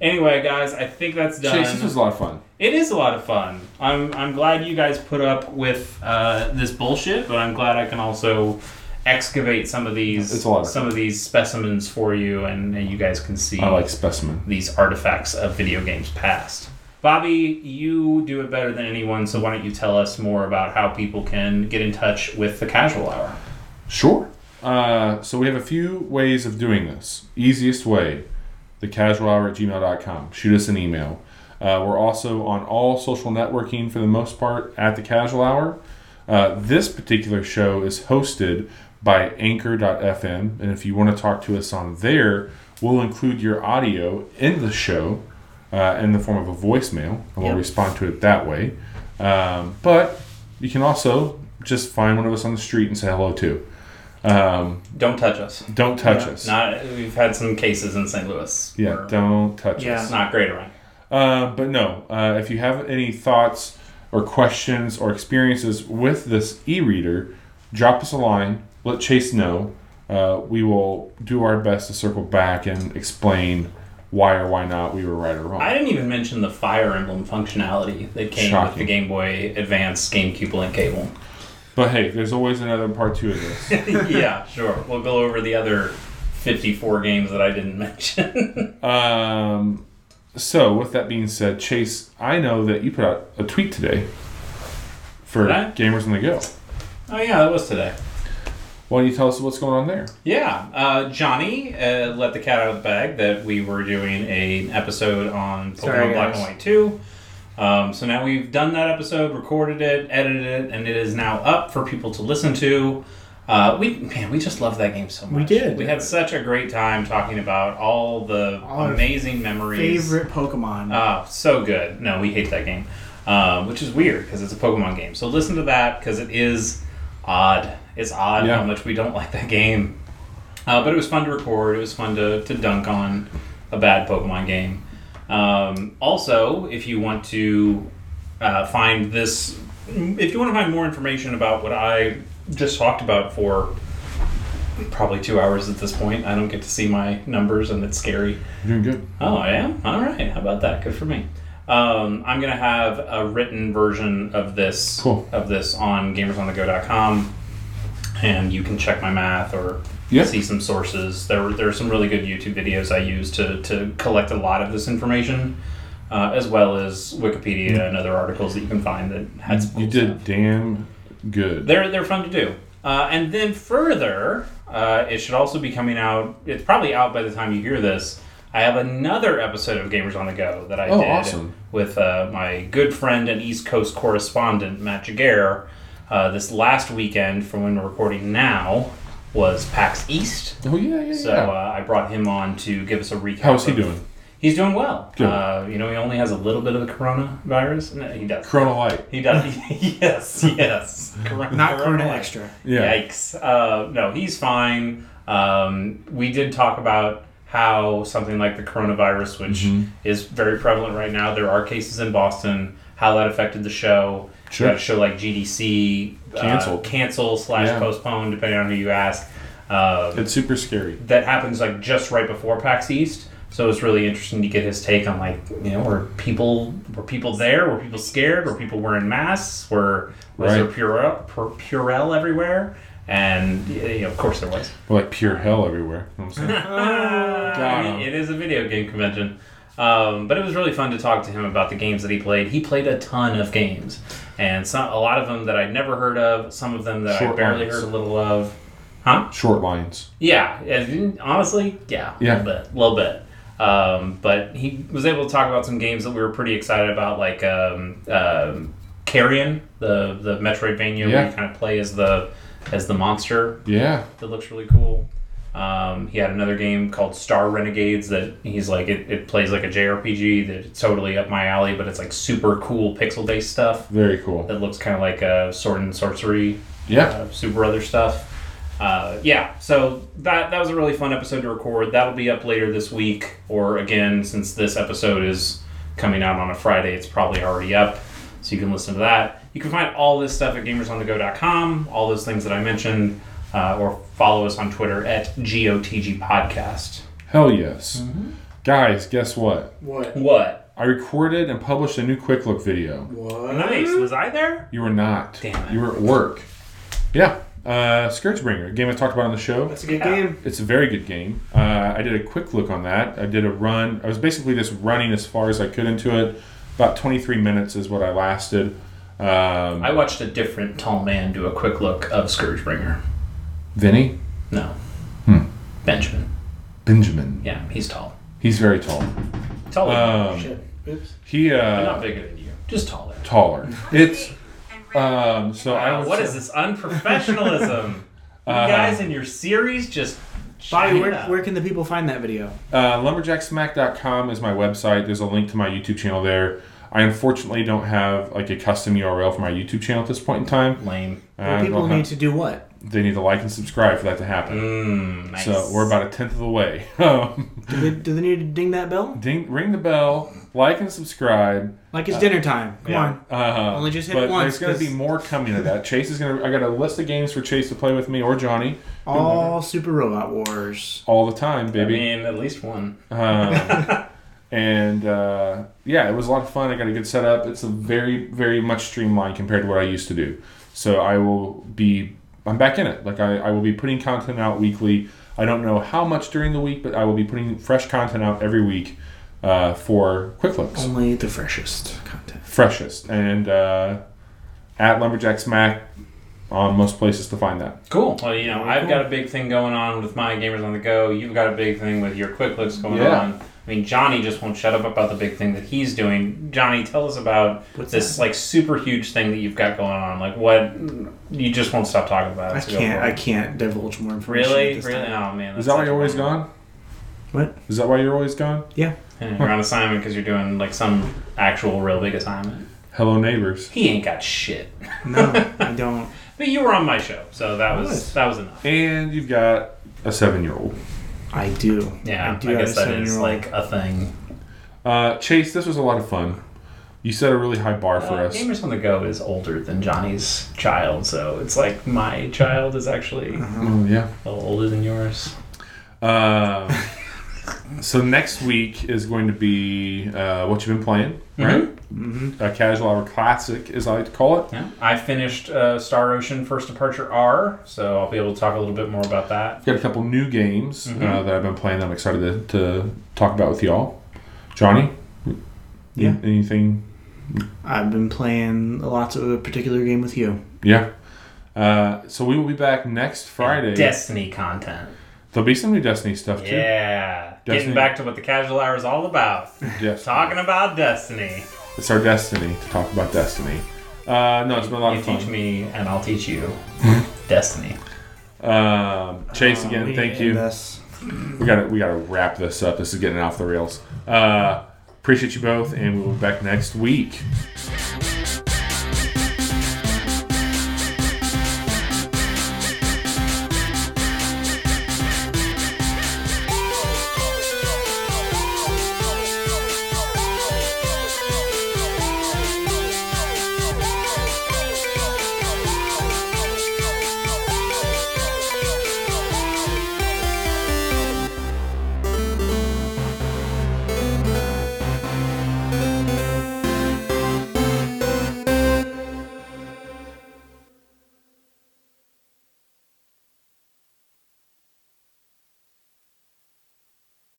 A: Anyway, guys, I think that's done.
B: Chase, this was a lot of fun.
A: It is a lot of fun. I'm I'm glad you guys put up with uh, this bullshit, but I'm glad I can also excavate some of these
B: It's a lot of
A: some of these specimens for you, and, and you guys can see
B: I like specimen.
A: these artifacts of video games past. Bobby, you do it better than anyone, so why don't you tell us more about how people can get in touch with the Casual Hour?
B: Sure. Uh, so we have a few ways of doing this. Easiest way, thecasualhour at gmail.com. Shoot us an email. Uh, we're also on all social networking for the most part at the Casual Hour. Uh, this particular show is hosted by Anchor.fm, and if you want to talk to us on there, we'll include your audio in the show uh, in the form of a voicemail, and we'll
C: Yep.
B: respond to it that way. Um, but you can also just find one of us on the street and say hello too. Um,
A: Don't touch us.
B: don't touch
C: Yeah.
B: us.
A: Not we've had some cases in St. Louis.
B: yeah,
A: where
B: don't touch
C: Yeah.
B: us.
A: It's not great around.
B: Uh, but no, uh, if you have any thoughts or questions or experiences with this e-reader, drop us a line. Let Chase know. Uh, we will do our best to circle back and explain why or why not we were right or wrong.
A: I didn't even mention the Fire Emblem functionality that came with the Game Boy Advance GameCube Link cable.
B: but hey, there's always another part two of this.
A: yeah, sure. We'll go over the other 54 games that I didn't mention.
B: um, so with that being said, Chase, I know that you put out a tweet today for Gamers on the Go.
A: oh, yeah, that was today.
B: Why don't you tell us what's going on there?
A: Yeah, uh, Johnny uh, let the cat out of the bag that we were doing an episode on Pokemon
C: Sorry,
A: Black and White 2. Um, so now we've done that episode, recorded it, edited it, and it is now up for people to listen to. Uh, we man, we just love that game so much.
C: We did.
A: We had such a great time talking about all the
C: All our
A: amazing memories.
C: Favorite Pokemon.
A: Oh, so good. No, we hate that game, um, which is weird because it's a Pokemon game. So listen to that because it is odd. It's odd
B: Yeah.
A: how much we don't like that game. Uh, but it was fun to record. It was fun to, to dunk on a bad Pokemon game. Um, also, if you want to uh, find this, if you want to find more information about what I just talked about for probably two hours at this point, I don't get to see my numbers and it's scary.
B: You're doing good.
A: Oh, I am? All right. How about that? Good for me. Um, I'm going to have a written version of this
B: Cool.
A: of this on gamersonthego.com and you can check my math or
B: Yeah.
A: see some sources. There were there are some really good YouTube videos I use to, to collect a lot of this information, uh, as well as Wikipedia and other articles that you can find that had some
B: You did
A: stuff.
B: damn good.
A: They're they're fun to do. Uh, and then further, uh, it should also be coming out. It's probably out by the time you hear this. I have another episode of Gamers on the Go that I
B: Oh,
A: did
B: awesome.
A: with uh, my good friend and East Coast correspondent Matt Jaguar. Uh, this last weekend, from when we're recording now, was PAX East.
B: Oh yeah, yeah,
A: So
B: yeah.
A: uh, I brought him on to give us a recap.
B: How's he
A: of-
B: doing?
A: He's doing well.
B: Good.
A: Uh, you know, he only has a little bit of the coronavirus. No, he does.
B: Corona Light.
A: He does. yes, yes. Corona,
C: Not Corona
A: Light.
C: Extra.
B: Yeah.
A: Yikes. Uh, no, he's fine. Um, we did talk about how something like the coronavirus, which
B: Mm-hmm.
A: is very prevalent right now, there are cases in Boston, how that affected the show.
B: Sure.
A: You got a show like GDC uh,
B: Canceled.
A: cancel slash
B: Yeah.
A: postpone, depending on who you ask. Uh,
B: It's super scary.
A: that happens like just right before PAX East. So it's really interesting to get his take on like you know were people were people there were people scared were people wearing masks were was there
B: Right.
A: Purell, Pur- Purell everywhere and you know, of course there was.
B: We're like pure hell everywhere. You know what I'm saying? Got 'em.
A: it is a video game convention. Um, but it was really fun to talk to him about the games that he played. He played a ton of games, and some, a lot of them that I'd never heard of. Some of them that I barely
B: lines.
A: heard a little of. Huh?
B: Short lines.
A: Yeah, and honestly, yeah,
B: Yeah.
A: a little bit, a little bit. Um, but he was able to talk about some games that we were pretty excited about, like um, um, Carrion, the the Metroidvania, where you kind of play as the as the monster.
B: Yeah.
A: That looks really cool. Um, he had another game called Star Renegades that he's like it, it plays like a JRPG that's totally up my alley, but it's like super cool pixel based stuff
B: Very cool.
A: that looks kind of like a sword and sorcery
B: Yeah.
A: uh, super other stuff. Uh, yeah, so that that was a really fun episode to record. That'll be up later this week, or again, since this episode is coming out on a Friday, it's probably already up, so you can listen to that. You can find all this stuff at gamersonthego.com, all those things that I mentioned, uh, or follow us on Twitter at GOTG Podcast.
B: Hell yes.
A: Mm-hmm.
B: Guys, guess what?
C: What?
A: What?
B: I recorded and published a new quick look video.
C: What?
A: Nice. Was I there?
B: You were not.
A: Damn it.
B: You were at work. Yeah. Uh, Scourgebringer, a game I talked about on the show.
C: That's a good
A: Yeah.
C: game.
B: It's a very good game. Uh, I did a quick look on that. I did a run. I was basically just running as far as I could into it. About 23 minutes is what I lasted. Um,
A: I watched a different tall man do a quick look of Scourgebringer.
B: Vinny?
A: No.
B: Hmm.
A: Benjamin.
B: Benjamin.
A: Yeah, he's tall.
B: He's very tall.
A: Taller.
B: Um,
C: Shit. Oops.
B: He,
A: But
B: uh,
A: not bigger than you. Just taller.
B: taller. It's, um, so I
A: Wow,
B: would
A: what
B: say-
A: is this unprofessionalism? you
B: Uh,
A: guys in your series just
C: Bobby,
A: shine
C: where,
A: up.
C: where can the people find that video?
B: Uh, lumberjacksmack.com is my website. There's a link to my YouTube channel there. I unfortunately don't have like a custom URL for my YouTube channel at this point in time.
A: lame.
C: Well,
B: I
C: people
B: don't
C: need
B: have-
C: to do what?
B: They need to like and subscribe for that to happen.
A: Mm, nice.
B: So we're about a tenth of the way. Um,
C: Do they, do they need to ding that bell?
B: ding, ring the bell, like and subscribe.
C: Like it's dinner time. Come
A: yeah.
C: on.
B: Uh,
C: Only just hit
B: but
C: it once,
B: There's going to be more coming of that. Chase is going to. I got a list of games for Chase to play with me or Johnny
C: All Super Robot Wars.
B: all the time, baby.
A: I
B: baby.
A: mean, at least one.
B: Um, and uh, yeah, it was a lot of fun. I got a good setup. It's a very, very much streamlined compared to what I used to do. So I will be, I'm back in it. Like I, I will be putting content out weekly. I don't know how much during the week, but I will be putting fresh content out every week uh, for quick looks,
C: Only the freshest content.
B: freshest, and uh, at Lumberjack Smack on most places to find that.
A: Cool. Well, you know, I've got a big thing going on with my Gamers on the Go. You've got a big thing with your Quick Looks going
B: Yeah.
A: on. I mean, Johnny just won't shut up about the big thing that he's doing. Johnny, tell us about
C: What's
A: this
C: that?
A: like super huge thing that you've got going on. Like, what? You just won't stop talking about it.
C: I can't. I can't divulge more information.
A: Really,
C: at this
A: really?
C: time.
A: Oh man,
B: Is that why you're always
A: bummer.
B: gone?
C: What?
B: Is that why you're always gone?
C: Yeah.
A: Yeah, you're on assignment because you're doing like some actual real big assignment.
B: Hello, neighbors.
A: He ain't got shit.
C: No, I don't.
A: But you were on my show, so that was
C: was.
A: that was enough.
B: And you've got a seven-year-old.
C: I do.
A: Yeah,
C: I
A: I,
C: do have
A: guess
C: a
A: that is
C: seven-year-old.
A: like a thing.
B: Uh, Chase, this was a lot of fun. You set a really high bar for
A: Uh,
B: us.
A: Gamers on the Go is older than Johnny's child, so it's like my child is actually
B: Oh, yeah.
A: a little older than yours.
B: Uh, so next week is going to be uh, what you've been playing, right?
C: Mm-hmm.
B: A casual hour classic, as I like to call it.
A: Yeah, I finished uh, Star Ocean First Departure R, so I'll be able to talk a little bit more about that.
B: I've got a couple new games uh,
A: Mhm.
B: that I've been playing that I'm excited to, to talk about with y'all. Johnny,
C: Yeah.
B: anything?
C: I've been playing lots of a particular game with you.
B: Yeah. Uh, so we will be back next Friday.
A: Destiny content.
B: There'll be some new Destiny stuff too.
A: Yeah,
B: Destiny.
A: getting back to what the casual hour is all about.
B: Yes.
A: Talking about Destiny.
B: It's our destiny to talk about Destiny. Uh, no, it's been a lot
A: you
B: of fun.
A: teach me, and I'll teach you Destiny.
B: Um, Chase, again,
C: we
B: thank you.
C: this.
B: We gotta we gotta wrap this up. This is getting off the rails. Uh, appreciate you both, and we'll be back next week.